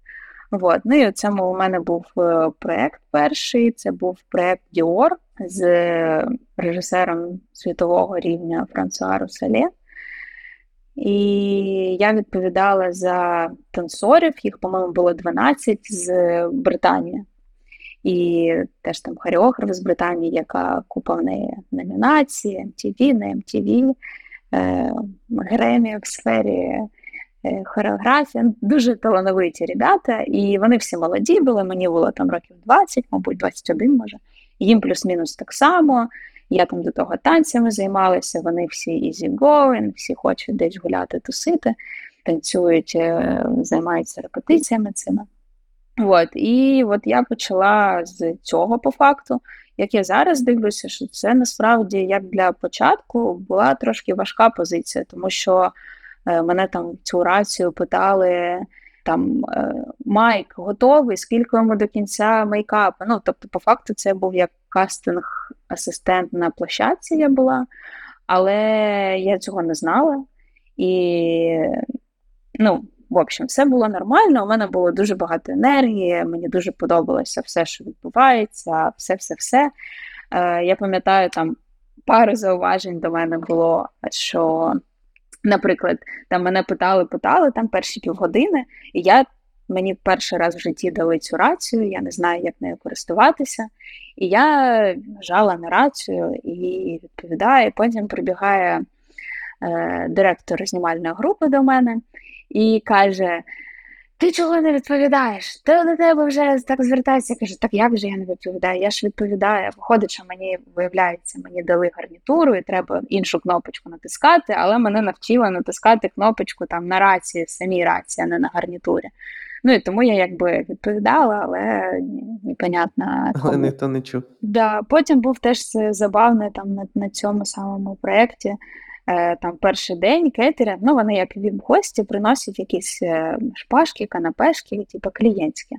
От. Ну і цьому у мене був е, проєкт перший. Це був проєкт Діор з режисером світового рівня Франсуа Руселє. І я відповідала за танцорів, їх, по-моєму, було 12 з Британії. І теж там хореограф з Британії, яка купа в неї номінації, MTV, не MTV, е, Гремі в сфері е, хореографії. Дуже талановиті ребята, і вони всі молоді були. Мені було там років 20, мабуть, 21 може. Їм плюс-мінус так само. Я там до того танцями займалася, вони всі easy going, всі хочуть десь гуляти, тусити, танцюють, е, займаються репетиціями цими. От, І от я почала з цього по факту. Як я зараз дивлюся, що це насправді як для початку була трошки важка позиція, тому що е, мене там цю рацію питали там е, Майк готовий, скільки йому до кінця мейкапу. Ну, тобто, по факту, це був як кастинг-асистент на площадці я була, але я цього не знала. І, ну, в общем, все було нормально. У мене було дуже багато енергії, мені дуже подобалося все, що відбувається, все-все-все. Е, Я пам'ятаю, там пару зауважень до мене було, що. Наприклад, там мене питали, питали там перші півгодини, і я мені перший раз в житті дали цю рацію, я не знаю, як нею користуватися. І я нажала на рацію і відповідаю. Потім прибігає е, директор знімальної групи до мене і каже: ти чого не відповідаєш? Ти до тебе вже так звертається. Каже, так як же я не відповідаю? Я ж відповідаю. Виходить, що мені виявляється, мені дали гарнітуру, і треба іншу кнопочку натискати, але мене навчила натискати кнопочку там на рації, самій рації, а не на гарнітурі. Ну і тому я якби відповідала, але непонятно. Але ніхто не чув. Да, Потім був теж забавний там на, на цьому самому проєкті. Е, там перший день кетеринг, ну вони як від гості приносять якісь е, шпажки, канапешки, типу клієнтські.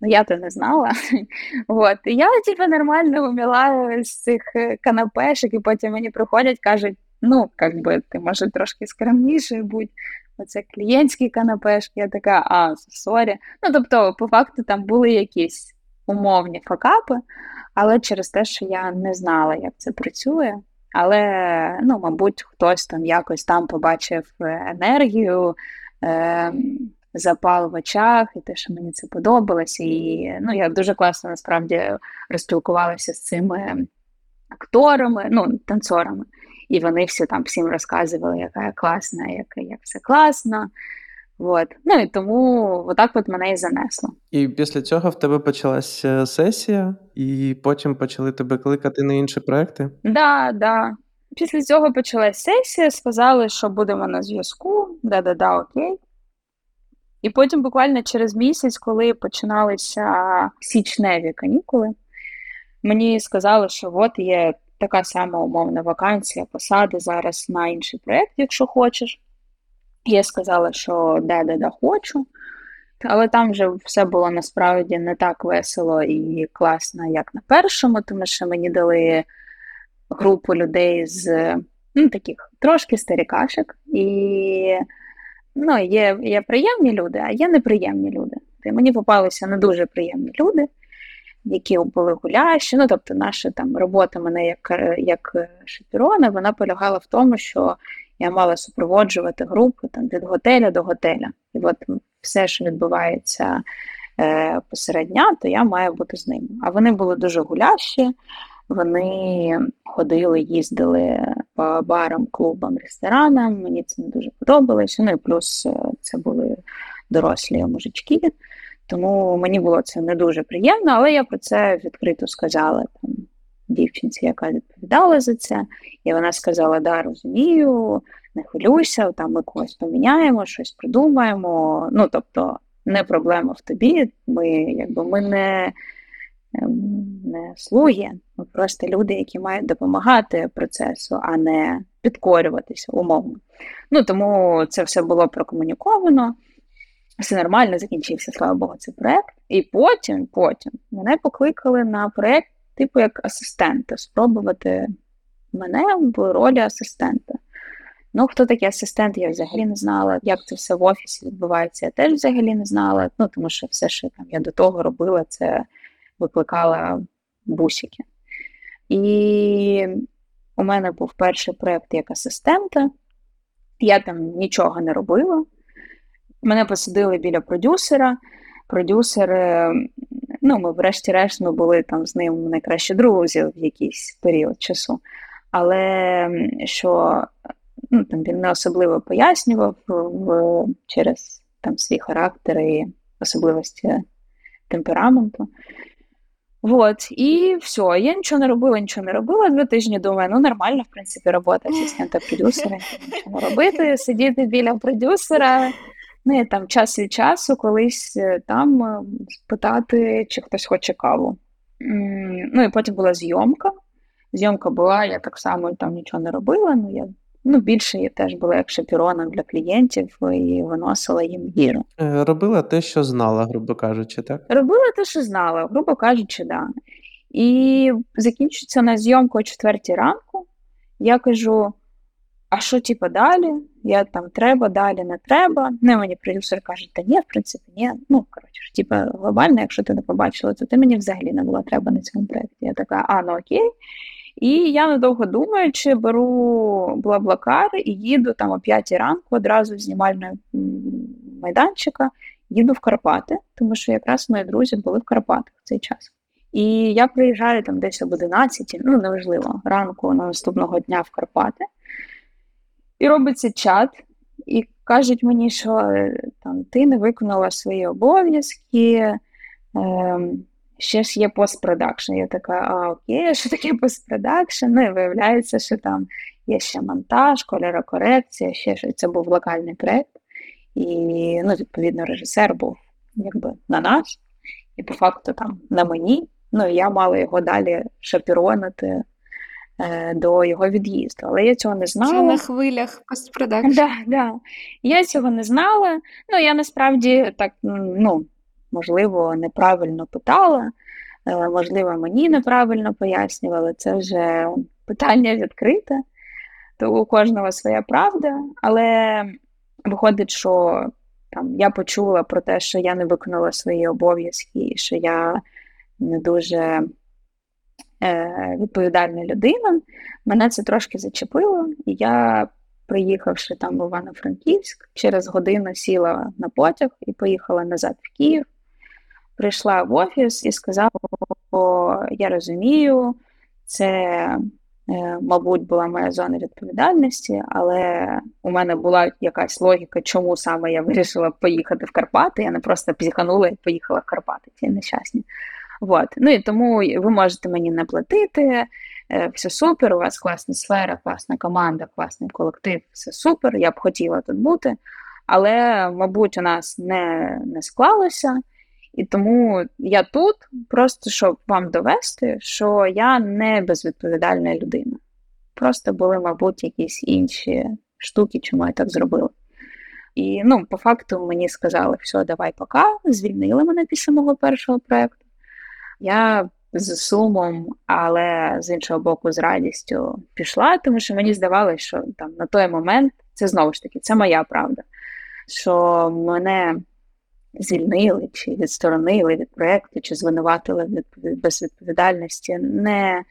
Ну, я то не знала. От. І я типу, нормально уміла з цих е, канапешок, і потім мені приходять, кажуть, ну, як би, ти може трошки скромніше будь. Оце клієнтські канапешки, я така, а, sorry. Ну, тобто, по факту, там були якісь умовні факапи, але через те, що я не знала, як це працює. Але, ну, мабуть, хтось там якось там побачив е, енергію, е, запал в очах, і те, що мені це подобалося. І ну, я дуже класно насправді розпілкувалася з цими акторами, ну, танцорами. І вони всі там всім розказували, яка я класна, як, як все класно. От. Ну і тому отак от мене і занесло. І після цього в тебе почалася сесія, і потім почали тебе кликати на інші проекти? Да, да. Після цього почалась сесія, сказали, що будемо на зв'язку, да-да-да, окей. І потім, буквально через місяць, коли починалися січневі канікули, мені сказали, що от є така сама умовна вакансія, посади зараз на інший проєкт, якщо хочеш. Я сказала, що да-да-да, хочу. Але там вже все було насправді не так весело і класно, як на першому, тому що мені дали групу людей з ну, таких трошки старікашок. І ну, є є приємні люди, а є неприємні люди. І мені попалися не дуже приємні люди, які були гулящі. Ну, тобто, наша там робота мене як як шапірона, вона полягала в тому, що я мала супроводжувати групу там від готеля до готеля. І от все, що відбувається е, посеред дня, то я маю бути з ними. А вони були дуже гулящі, вони ходили, їздили по барам, клубам, ресторанам. Мені це не дуже подобалося. Ну і плюс е, це були дорослі мужички. Тому мені було це не дуже приємно, але я про це відкрито сказала там дівчинці, яка відповідала за це. І вона сказала: Да, розумію, не хвилюйся, там ми когось поміняємо, щось придумаємо. Ну, тобто, не проблема в тобі. Ми, якби, ми не, ем, не слуги, ми просто люди, які мають допомагати процесу, а не підкорюватися умовно. Ну, тому це все було прокомуніковано. Все нормально закінчився, слава Богу, цей проект. І потім, потім мене покликали на проект, типу як асистента, спробувати мене в ролі асистента. Ну, хто такий асистент, я взагалі не знала. Як це все в офісі відбувається, я теж взагалі не знала. Ну, тому що все, що там я до того робила, це викликала бусики. І у мене був перший проєкт як асистента. Я там нічого не робила. Мене посадили біля продюсера. Продюсер, е, ну, ми, врешті-решт, ми були там з ним найкращі друзі в якийсь період часу. Але що ну, там, він не особливо пояснював в, через там, свій характер і особливості темпераменту. Вот, і все, я нічого не робила, нічого не робила. Два тижні думаю, ну нормально, в принципі, робота асистента продюсера, нічого робити, сидіти біля продюсера. Ну, і там час від часу колись е, там е, спитати, чи хтось хоче каву. Ну і потім була зйомка. Зйомка була, я так само там нічого не робила. Ну, я, ну більше я теж була як шапіроном для клієнтів і виносила їм їжу. Е, Робила те, що знала, грубо кажучи, так? Робила те, що знала, грубо кажучи, да. І закінчується на зйомку о четвертій ранку. Я кажу: а що, типу, далі? Я там треба, далі не треба. Ну, мені продюсер каже, та ні, в принципі, ні. Ну, коротше, типу, глобально, якщо ти не побачила, то ти мені взагалі не була треба на цьому проєкті. Я така, а, ну окей. І я недовго думаючи, беру блаблакар і їду там о 5 ранку одразу з знімального майданчика, їду в Карпати, тому що якраз мої друзі були в Карпатах в цей час. І я приїжджаю там десь об 11, ну неважливо, ранку наступного дня в Карпати. І робиться чат, і кажуть мені, що е, там ти не виконала свої обов'язки. Ем, ще ж є постпродакшн. Я така, а окей, що таке постпродакшн? Ну і виявляється, що там є ще монтаж, кольорокорекція, ще щось. Це був локальний проєкт. І ну, відповідно режисер був якби на нас, і по факту там на мені. Ну я мала його далі шапіронити е, до його від'їзду. Але я цього не знала. на хвилях постпродакшн. Да, да. Я цього не знала. Ну, я насправді так, ну, можливо, неправильно питала, е, можливо, мені неправильно пояснювали. Це вже питання відкрите, то у кожного своя правда. Але виходить, що там я почула про те, що я не виконала свої обов'язки, що я не дуже відповідальна людина. Мене це трошки зачепило, і я приїхавши там в Івано-Франківськ, через годину сіла на потяг і поїхала назад в Київ. Прийшла в офіс і сказала, що я розумію, це, е, мабуть, була моя зона відповідальності, але у мене була якась логіка, чому саме я вирішила поїхати в Карпати. Я не просто психанула і поїхала в Карпати, ці нещасні. Вот. Ну і тому ви можете мені не платити, е, все супер, у вас класна сфера, класна команда, класний колектив, все супер. Я б хотіла тут бути, але, мабуть, у нас не, не склалося. І тому я тут просто щоб вам довести, що я не безвідповідальна людина. Просто були, мабуть, якісь інші штуки, чому я так зробила. І ну, по факту мені сказали, все, давай пока, звільнили мене після мого першого проєкту. Я з сумом, але з іншого боку, з радістю пішла, тому що мені здавалося, що там на той момент це знову ж таки це моя правда, що мене звільнили чи відсторонили від проєкту, чи звинуватили в відповід- безвідповідальності. Не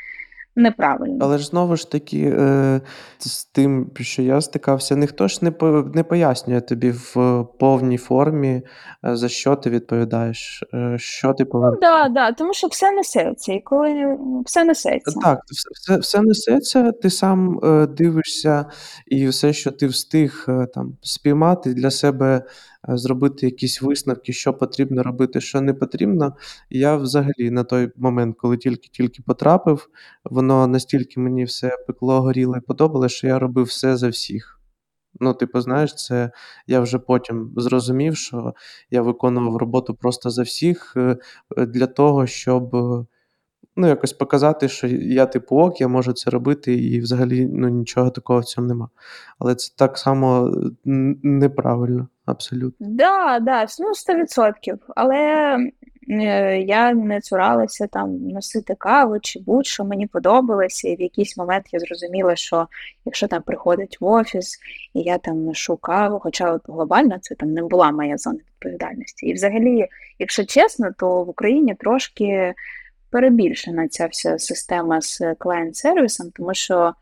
неправильно. Але ж знову ж таки, е, з тим, що я стикався, ніхто ж не по не пояснює тобі в повній формі, е, за що ти відповідаєш, е, що ти Ну да, да, тому що все несеться, і коли все несеться. Так, все, все, все несеться, ти сам е, дивишся, і все, що ти встиг е, там спіймати для себе, зробити якісь висновки, що потрібно робити, що не потрібно. Я взагалі на той момент, коли тільки-тільки потрапив, воно настільки мені все пекло, горіло і подобалося, що я робив все за всіх. Ну, типу, знаєш, це я вже потім зрозумів, що я виконував роботу просто за всіх е, е, для того, щоб е, ну, якось показати, що я типу ок, я можу це робити, і взагалі ну, нічого такого в цьому нема. Але це так само неправильно, абсолютно. Да, да, ну 100%. Але е, я не цуралася там носити каву чи будь-що мені подобалося, і в якийсь момент я зрозуміла, що якщо там приходить в офіс і я там ношу каву, хоча от глобально це там не була моя зона відповідальності. І взагалі, якщо чесно, то в Україні трошки перебільшена ця вся система з клієнт-сервісом, тому що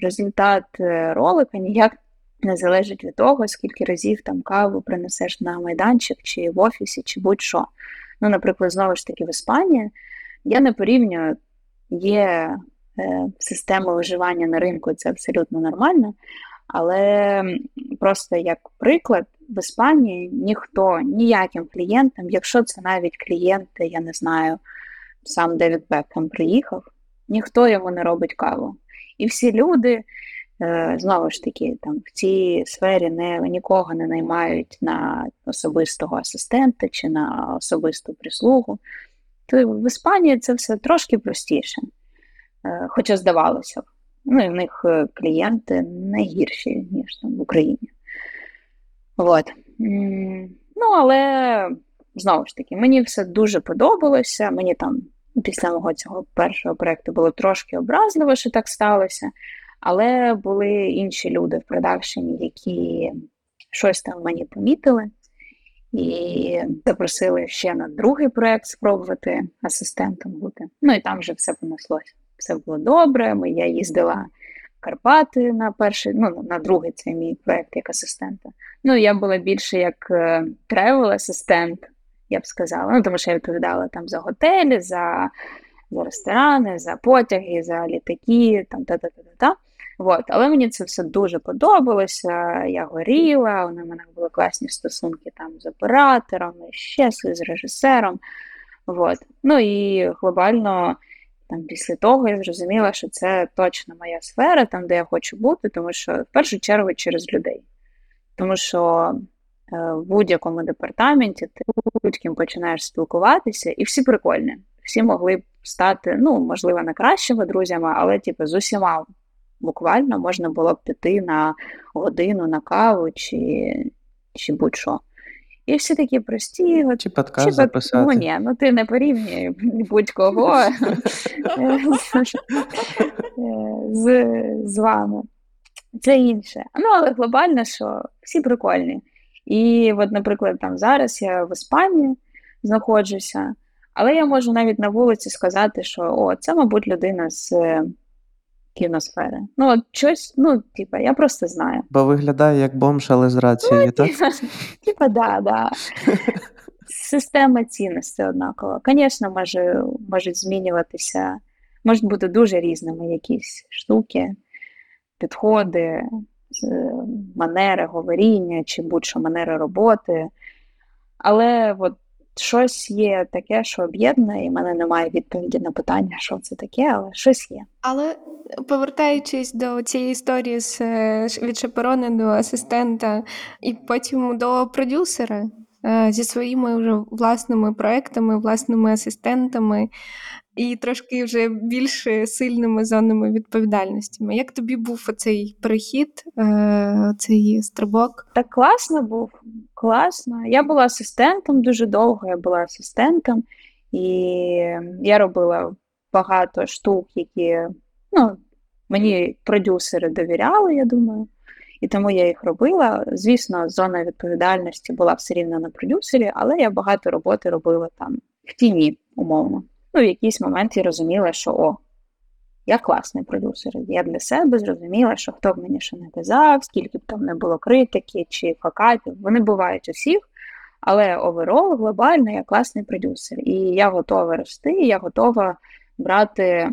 результат е, ролика ніяк не залежить від того, скільки разів там каву принесеш на майданчик, чи в офісі, чи будь-що. Ну, наприклад, знову ж таки, в Іспанії я не порівнюю, є е, система виживання на ринку, це абсолютно нормально. Але просто як приклад, в Іспанії ніхто ніяким клієнтам, якщо це навіть клієнти, я не знаю, сам Девід Бекхем приїхав, ніхто йому не робить каву. І всі люди, е, знову ж таки, там в цій сфері не, нікого не наймають на особистого асистента чи на особисту прислугу. То в Іспанії це все трошки простіше, е, хоча здавалося б. Ну, і в них е, клієнти не гірші, ніж там в Україні. От. Ну, але знову ж таки, мені все дуже подобалося. Мені там після мого цього першого проєкту було трошки образливо, що так сталося. Але були інші люди в продакшені, які щось там мені помітили і запросили ще на другий проєкт спробувати асистентом бути. Ну і там вже все понеслося. Все було добре. Я їздила в Карпати на перший, ну на другий цей мій проєкт як асистента. Ну, я була більше як travel assistant, я б сказала. Ну, тому що я відповідала там за готелі, за, за ресторани, за потяги, за літаки, там та-та-та-та. От. Але мені це все дуже подобалося. Я горіла, у мене були класні стосунки там з оператором, ще з режисером. От. Ну і глобально там після того я зрозуміла, що це точно моя сфера, там, де я хочу бути, тому що в першу чергу через людей. Тому що в будь-якому департаменті ти будь-ким починаєш спілкуватися, і всі прикольні. Всі могли б стати, ну, можливо, не кращими друзями, але типу, з усіма буквально можна було б піти на годину на каву чи, чи будь-що. І всі такі прості. От, Чи подкаст чи, записати. Ну ні, ну ти не порівнюй будь-кого з, з вами. Це інше. Ну, але глобально, що всі прикольні. І, от, наприклад, там зараз я в Іспанії знаходжуся, але я можу навіть на вулиці сказати, що о, це, мабуть, людина з кіносфери. Ну, от щось, ну, типа, я просто знаю. Бо виглядає як бомж, але з рацією, так? Типа, да, да. Система цінностей однакова. Звісно, може, можуть змінюватися, можуть бути дуже різними якісь штуки, підходи, манери говоріння чи будь-що манери роботи. Але от щось є таке, що об'єднує, і в мене немає відповіді на питання, що це таке, але щось є. Але повертаючись до цієї історії з від шаперони до асистента, і потім до продюсера зі своїми вже власними проектами, власними асистентами і трошки вже більш сильними зонами відповідальностями. Як тобі був оцей перехід, цей стрибок? Так класно був, класно. Я була асистентом дуже довго, я була асистентом, і я робила багато штук, які ну, мені продюсери довіряли, я думаю. І тому я їх робила. Звісно, зона відповідальності була все рівно на продюсері, але я багато роботи робила там в тіні, умовно. Ну, в якийсь момент я розуміла, що о, я класний продюсер. Я для себе зрозуміла, що хто б мені що не казав, скільки б там не було критики чи факапів, вони бувають у всіх. Але оверол, глобально, я класний продюсер. І я готова рости, я готова брати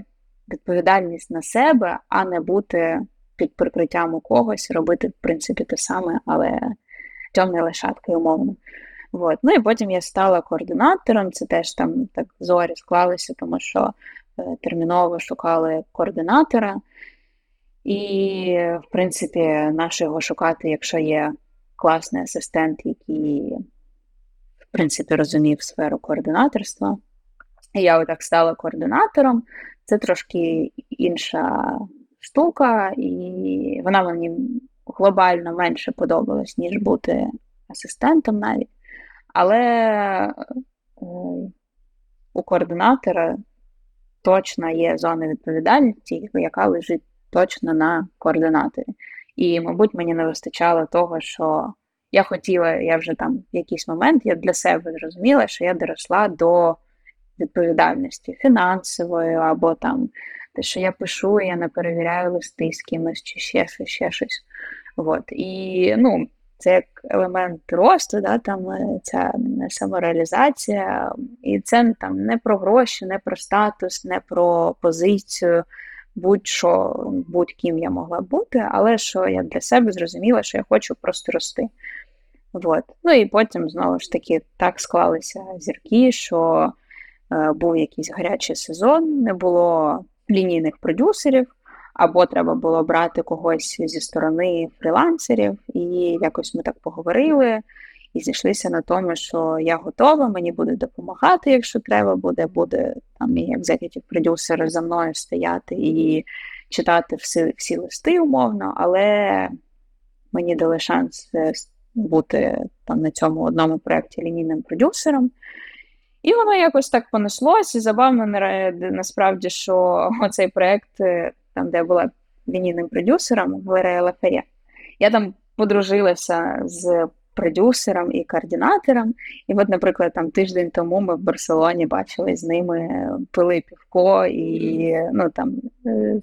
відповідальність на себе, а не бути під прикриттям у когось, робити, в принципі, те саме, але темною лишаткою умовно. Вот. Ну і потім я стала координатором. Це теж там так зорі склалися, тому що е, терміново шукали координатора. І, в принципі, наше його шукати, якщо є класний асистент, який, в принципі, розумів сферу координаторства. І я отак стала координатором. Це трошки інша штука, і вона мені глобально менше подобалась, ніж бути асистентом навіть. Але е, у координатора точно є зона відповідальності, яка лежить точно на координаторі. І, мабуть, мені не вистачало того, що я хотіла, я вже там в якийсь момент я для себе зрозуміла, що я доросла до відповідальності фінансової, або там те, що я пишу, я не перевіряю листи з кимось, чи ще щось, ще щось. От. І ну, це як елемент росту, да, там е, ця самореалізація, і це там не про гроші, не про статус, не про позицію, будь-що, будь-ким я могла бути, але що я для себе зрозуміла, що я хочу просто рости. От. Ну і потім знову ж таки так склалися зірки, що е, був якийсь гарячий сезон, не було лінійних продюсерів або треба було брати когось зі сторони фрілансерів, і якось ми так поговорили і зійшлися на тому, що я готова, мені буде допомагати, якщо треба буде, буде там мій екзекутів продюсер за мною стояти і читати всі, всі листи умовно, але мені дали шанс е, бути там на цьому одному проєкті лінійним продюсером. І воно якось так понеслось, і забавно насправді, що оцей проєкт е, там, де я була лінійним продюсером Валерія Лаферє, я там подружилася з продюсером і координатором. І, от, наприклад, там тиждень тому ми в Барселоні бачили з ними пили півко, і ну там е,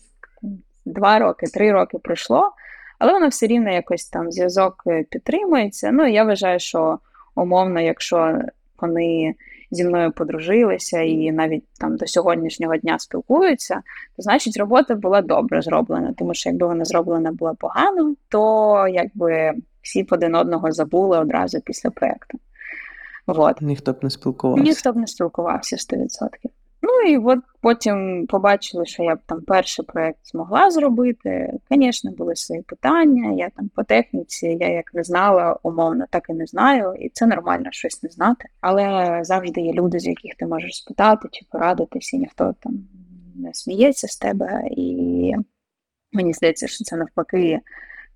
два роки, три роки пройшло, але воно все рівно якось там зв'язок підтримується. Ну, я вважаю, що умовно, якщо вони зі мною подружилися і навіть там до сьогоднішнього дня спілкуються, то значить робота була добре зроблена. Тому що якби вона зроблена була погано, то якби всі б один одного забули одразу після проекту. Вот. Ніхто б не спілкувався. Ніхто б не спілкувався 100%. Ну і от потім побачили, що я б там перший проєкт змогла зробити. Звісно, були свої питання. Я там по техніці, я як не знала, умовно, так і не знаю, і це нормально щось не знати. Але завжди є люди, з яких ти можеш спитати чи порадитися, і ніхто там не сміється з тебе. І мені здається, що це навпаки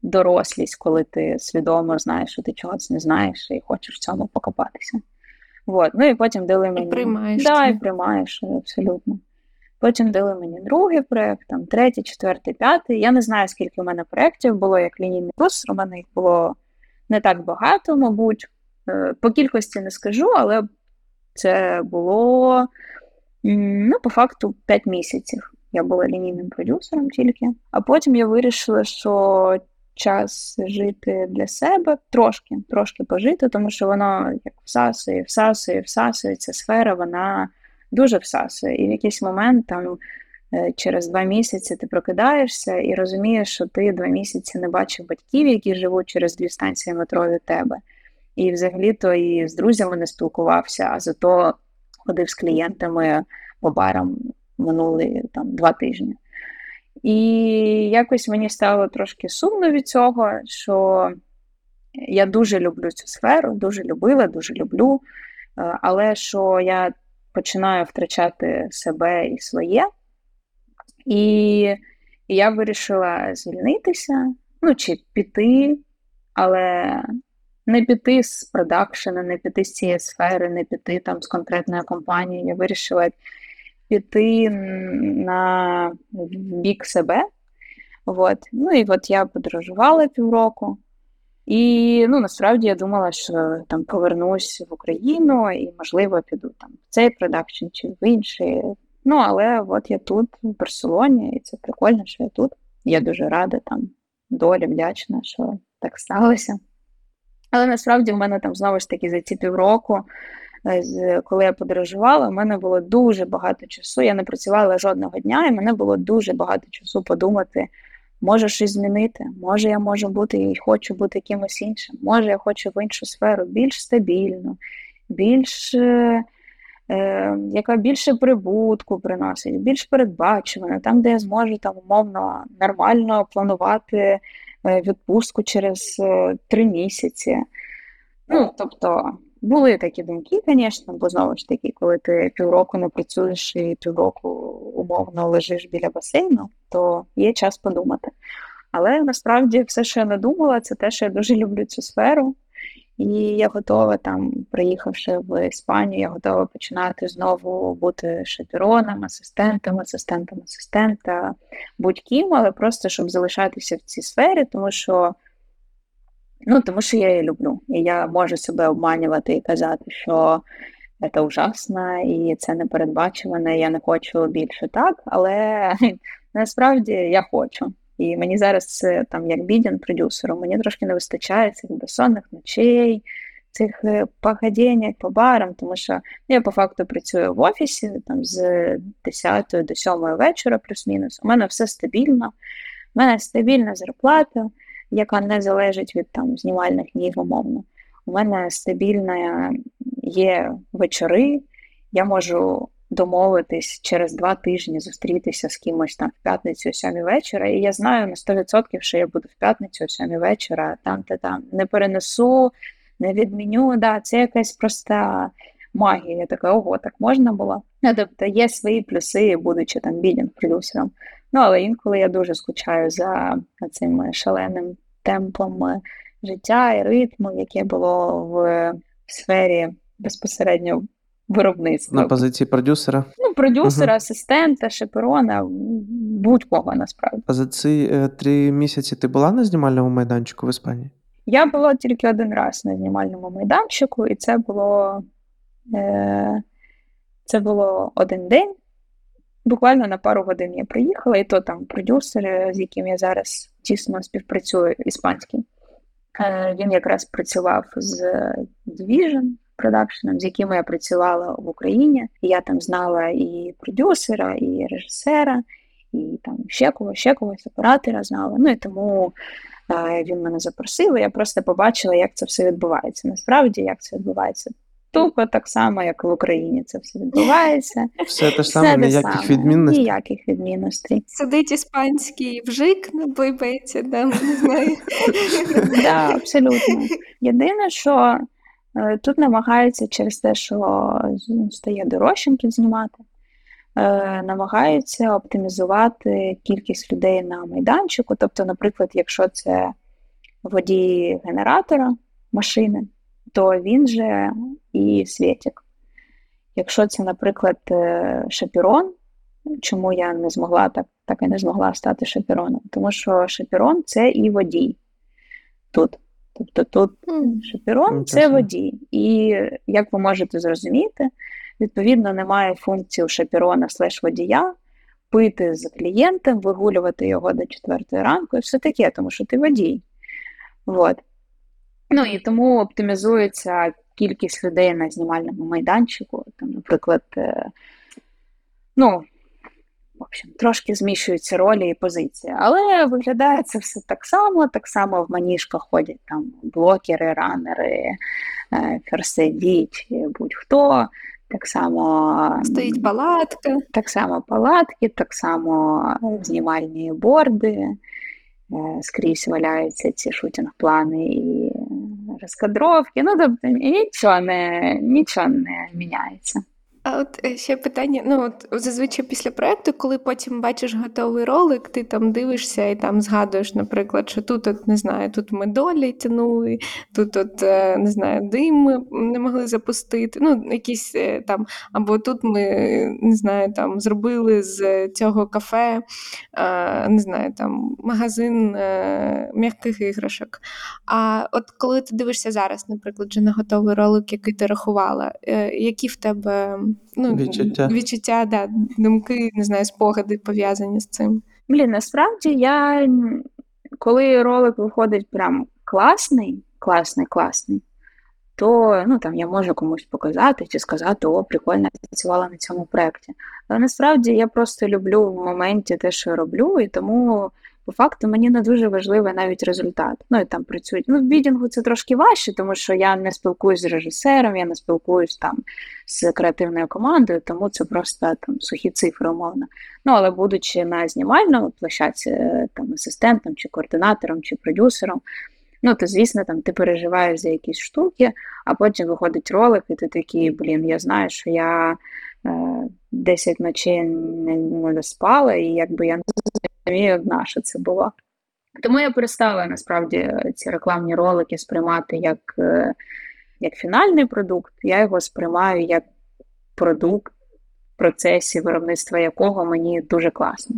дорослість, коли ти свідомо знаєш, що ти чогось не знаєш і хочеш в цьому покопатися. Вот. Ну і потім дали мені. І приймаєш. Да, і приймаєш, абсолютно. Потім дали мені другий проєкт, там третій, четвертий, п'ятий. Я не знаю, скільки в мене проєктів було як лінійний курс, у мене їх було не так багато, мабуть. Е, по кількості не скажу, але це було ну, по факту 5 місяців. Я була лінійним продюсером тільки. А потім я вирішила, що час жити для себе, трошки трошки пожити, тому що воно як всасує, всасує, всасує. Ця сфера, вона дуже всасує. І в якийсь момент там е, через два місяці ти прокидаєшся і розумієш, що ти два місяці не бачив батьків, які живуть через дві станції метро від тебе. І взагалі-то і з друзями не спілкувався, а зато ходив з клієнтами по барам минулі там два тижні. І якось мені стало трошки сумно від цього, що я дуже люблю цю сферу, дуже любила, дуже люблю, е, але що я починаю втрачати себе і своє. І я вирішила звільнитися, ну, чи піти, але не піти з продакшена, не піти з цієї сфери, не піти там з конкретної компанії. Я вирішила піти на бік себе. От. Ну і от я подорожувала півроку. І ну, насправді я думала, що там повернусь в Україну і, можливо, піду там в цей продакшн чи в інший. Ну, але от я тут, в Барселоні, і це прикольно, що я тут. Я дуже рада там, долі вдячна, що так сталося. Але насправді в мене там знову ж таки за ці півроку, коли я подорожувала, в мене було дуже багато часу. Я не працювала жодного дня, і мене було дуже багато часу подумати, може щось змінити, може я можу бути і хочу бути кимось іншим, може я хочу в іншу сферу, більш стабільну, більш, е, е, яка більше прибутку приносить, більш передбачувана, там, де я зможу там умовно нормально планувати е, відпустку через е, три місяці. Ну, тобто, були такі думки, звісно, бо знову ж таки, коли ти півроку не працюєш і півроку умовно лежиш біля басейну, то є час подумати. Але насправді все, що я надумала, це те, що я дуже люблю цю сферу. І я готова там, приїхавши в Іспанію, я готова починати знову бути шапероном, асистентом, асистентом асистента, будь-ким, але просто щоб залишатися в цій сфері, тому що Ну, тому що я її люблю. І я можу себе обманювати і казати, що це ужасно і це непередбачуване, я не хочу більше так, але насправді я хочу. І мені зараз це там як бідін продюсеру, мені трошки не вистачає цих безсонних ночей, цих е, по барам, тому що я по факту працюю в офісі там з 10 до 7 вечора, плюс-мінус. У мене все стабільно, у мене стабільна зарплата яка не залежить від там знімальних днів, умовно. У мене стабільна є вечори, я можу домовитись через два тижні зустрітися з кимось там в п'ятницю о сьомій вечора, і я знаю на 100%, що я буду в п'ятницю о сьомій вечора, там та там не перенесу, не відміню. Да, Це якась проста магія. Я така, ого, так можна було. Ну, тобто є свої плюси, будучи там бідінг продюсером. Ну, але інколи я дуже скучаю за цим шаленим темпом е, життя і ритму, яке було в сфері безпосередньо виробництва. На позиції продюсера. Ну, продюсера, Мгм. асистента, шиперона, будь-кого насправді. А за ці е, три місяці ти була на знімальному майданчику в Іспанії? Я була тільки один раз на знімальному майданчику, і це було, е, це було один день. Буквально на пару годин я приїхала, і то там продюсер, з яким я зараз тісно співпрацюю, іспанський. Е, Він якраз працював з Division Production, з якими я працювала в Україні. І я там знала і продюсера, і режисера, і там ще когось, ще когось, оператора знала. Ну і тому е, він мене запросив, і я просто побачила, як це все відбувається. Насправді, як це відбувається. Тупо так само, як в Україні це все відбувається. Все те ж саме, ніяких саме, відмінностей. Ніяких відмінностей. Сидить іспанський вжик на бойбеці, да, не знаю. Да, абсолютно. Єдине, що е, тут намагаються через те, що стає дорожчим тут знімати, е, намагаються оптимізувати кількість людей на майданчику. Тобто, наприклад, якщо це водій генератора машини, то він же і світик. Якщо це, наприклад, е, шапірон, чому я не змогла так, так і не змогла стати шапіроном? Тому що шапірон це і водій тут. Тобто тут шапірон це водій. І як ви можете зрозуміти, відповідно немає функції у шапірона слеш водія пити з клієнтом, вигулювати його до 4 ранку і все таке, тому що ти водій. Вот. Ну і тому оптимізується кількість людей на знімальному майданчику. Там, наприклад, е, ну, в общем, трошки зміщуються ролі і позиції. Але виглядає це все так само. Так само в маніжках ходять там блокери, ранери, е, ферседіть, будь-хто. Так само Стоїть палатка. так само палатки, так само знімальні борди, скрізь валяються ці шутінг-плани і розкадровки. Ну, тобто нічого не, нічого не міняється. А от е, ще питання: ну от зазвичай після проекту, коли потім бачиш готовий ролик, ти там дивишся і там згадуєш, наприклад, що тут, от, не знаю, тут ми долі тянули, тут, от, е, не знаю, дим ми не могли запустити. Ну, якісь е, там, або тут ми не знаю, там зробили з цього кафе, не знаю, там магазин м'яких іграшок. А от коли ти дивишся зараз, наприклад, вже на готовий ролик, який ти рахувала, які в тебе ну, Відчуття. відчуття, да, думки, не знаю, спогади пов'язані з цим. Блін, насправді я коли ролик виходить прям класний, класний, класний, то ну, там, я можу комусь показати чи сказати, о, прикольно, я працювала на цьому проєкті. Але насправді я просто люблю в моменті те, що я роблю, і тому по факту мені не дуже важливий навіть результат. Ну і там працюють. Ну, в бідінгу це трошки важче, тому що я не спілкуюсь з режисером, я не спілкуюсь там з креативною командою, тому це просто там сухі цифри, умовно. Ну, але будучи на знімальному площадці, е, там асистентом чи координатором, чи продюсером, ну то звісно, там ти переживаєш за якісь штуки, а потім виходить ролик, і ти такий, блін, я знаю, що я 10 ночей не, не спала, і якби я не розумію, одна, що це було. Тому я перестала насправді ці рекламні ролики сприймати як, е, як фінальний продукт. Я його сприймаю як продукт, в процесі виробництва якого мені дуже класно.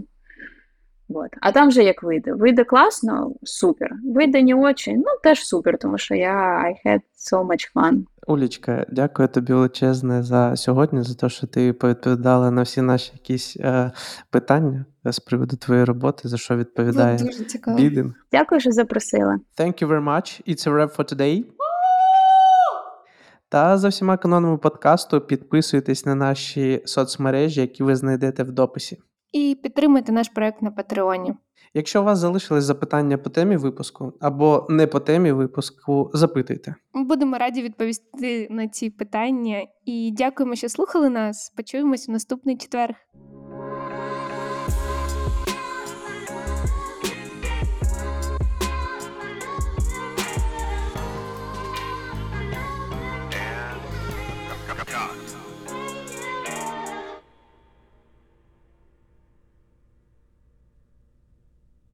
Вот. А там же як вийде. Вийде класно, супер. Вийде не очень, ну теж супер, тому що я I had so much fun. Улічка, дякую тобі величезне за сьогодні, за те, що ти повідповідала на всі наші якісь е, питання з приводу твоєї роботи, за що відповідає цікаво. Дякую, що запросила. Thank you very much. It's a wrap for today. Та за всіма канонами подкасту підписуйтесь на наші соцмережі, які ви знайдете в дописі. І підтримуйте наш проект на Патреоні. Якщо у вас залишились запитання по темі випуску або не по темі випуску, запитуйте. Ми будемо раді відповісти на ці питання. І дякуємо, що слухали нас. Почуємось в наступний четвер.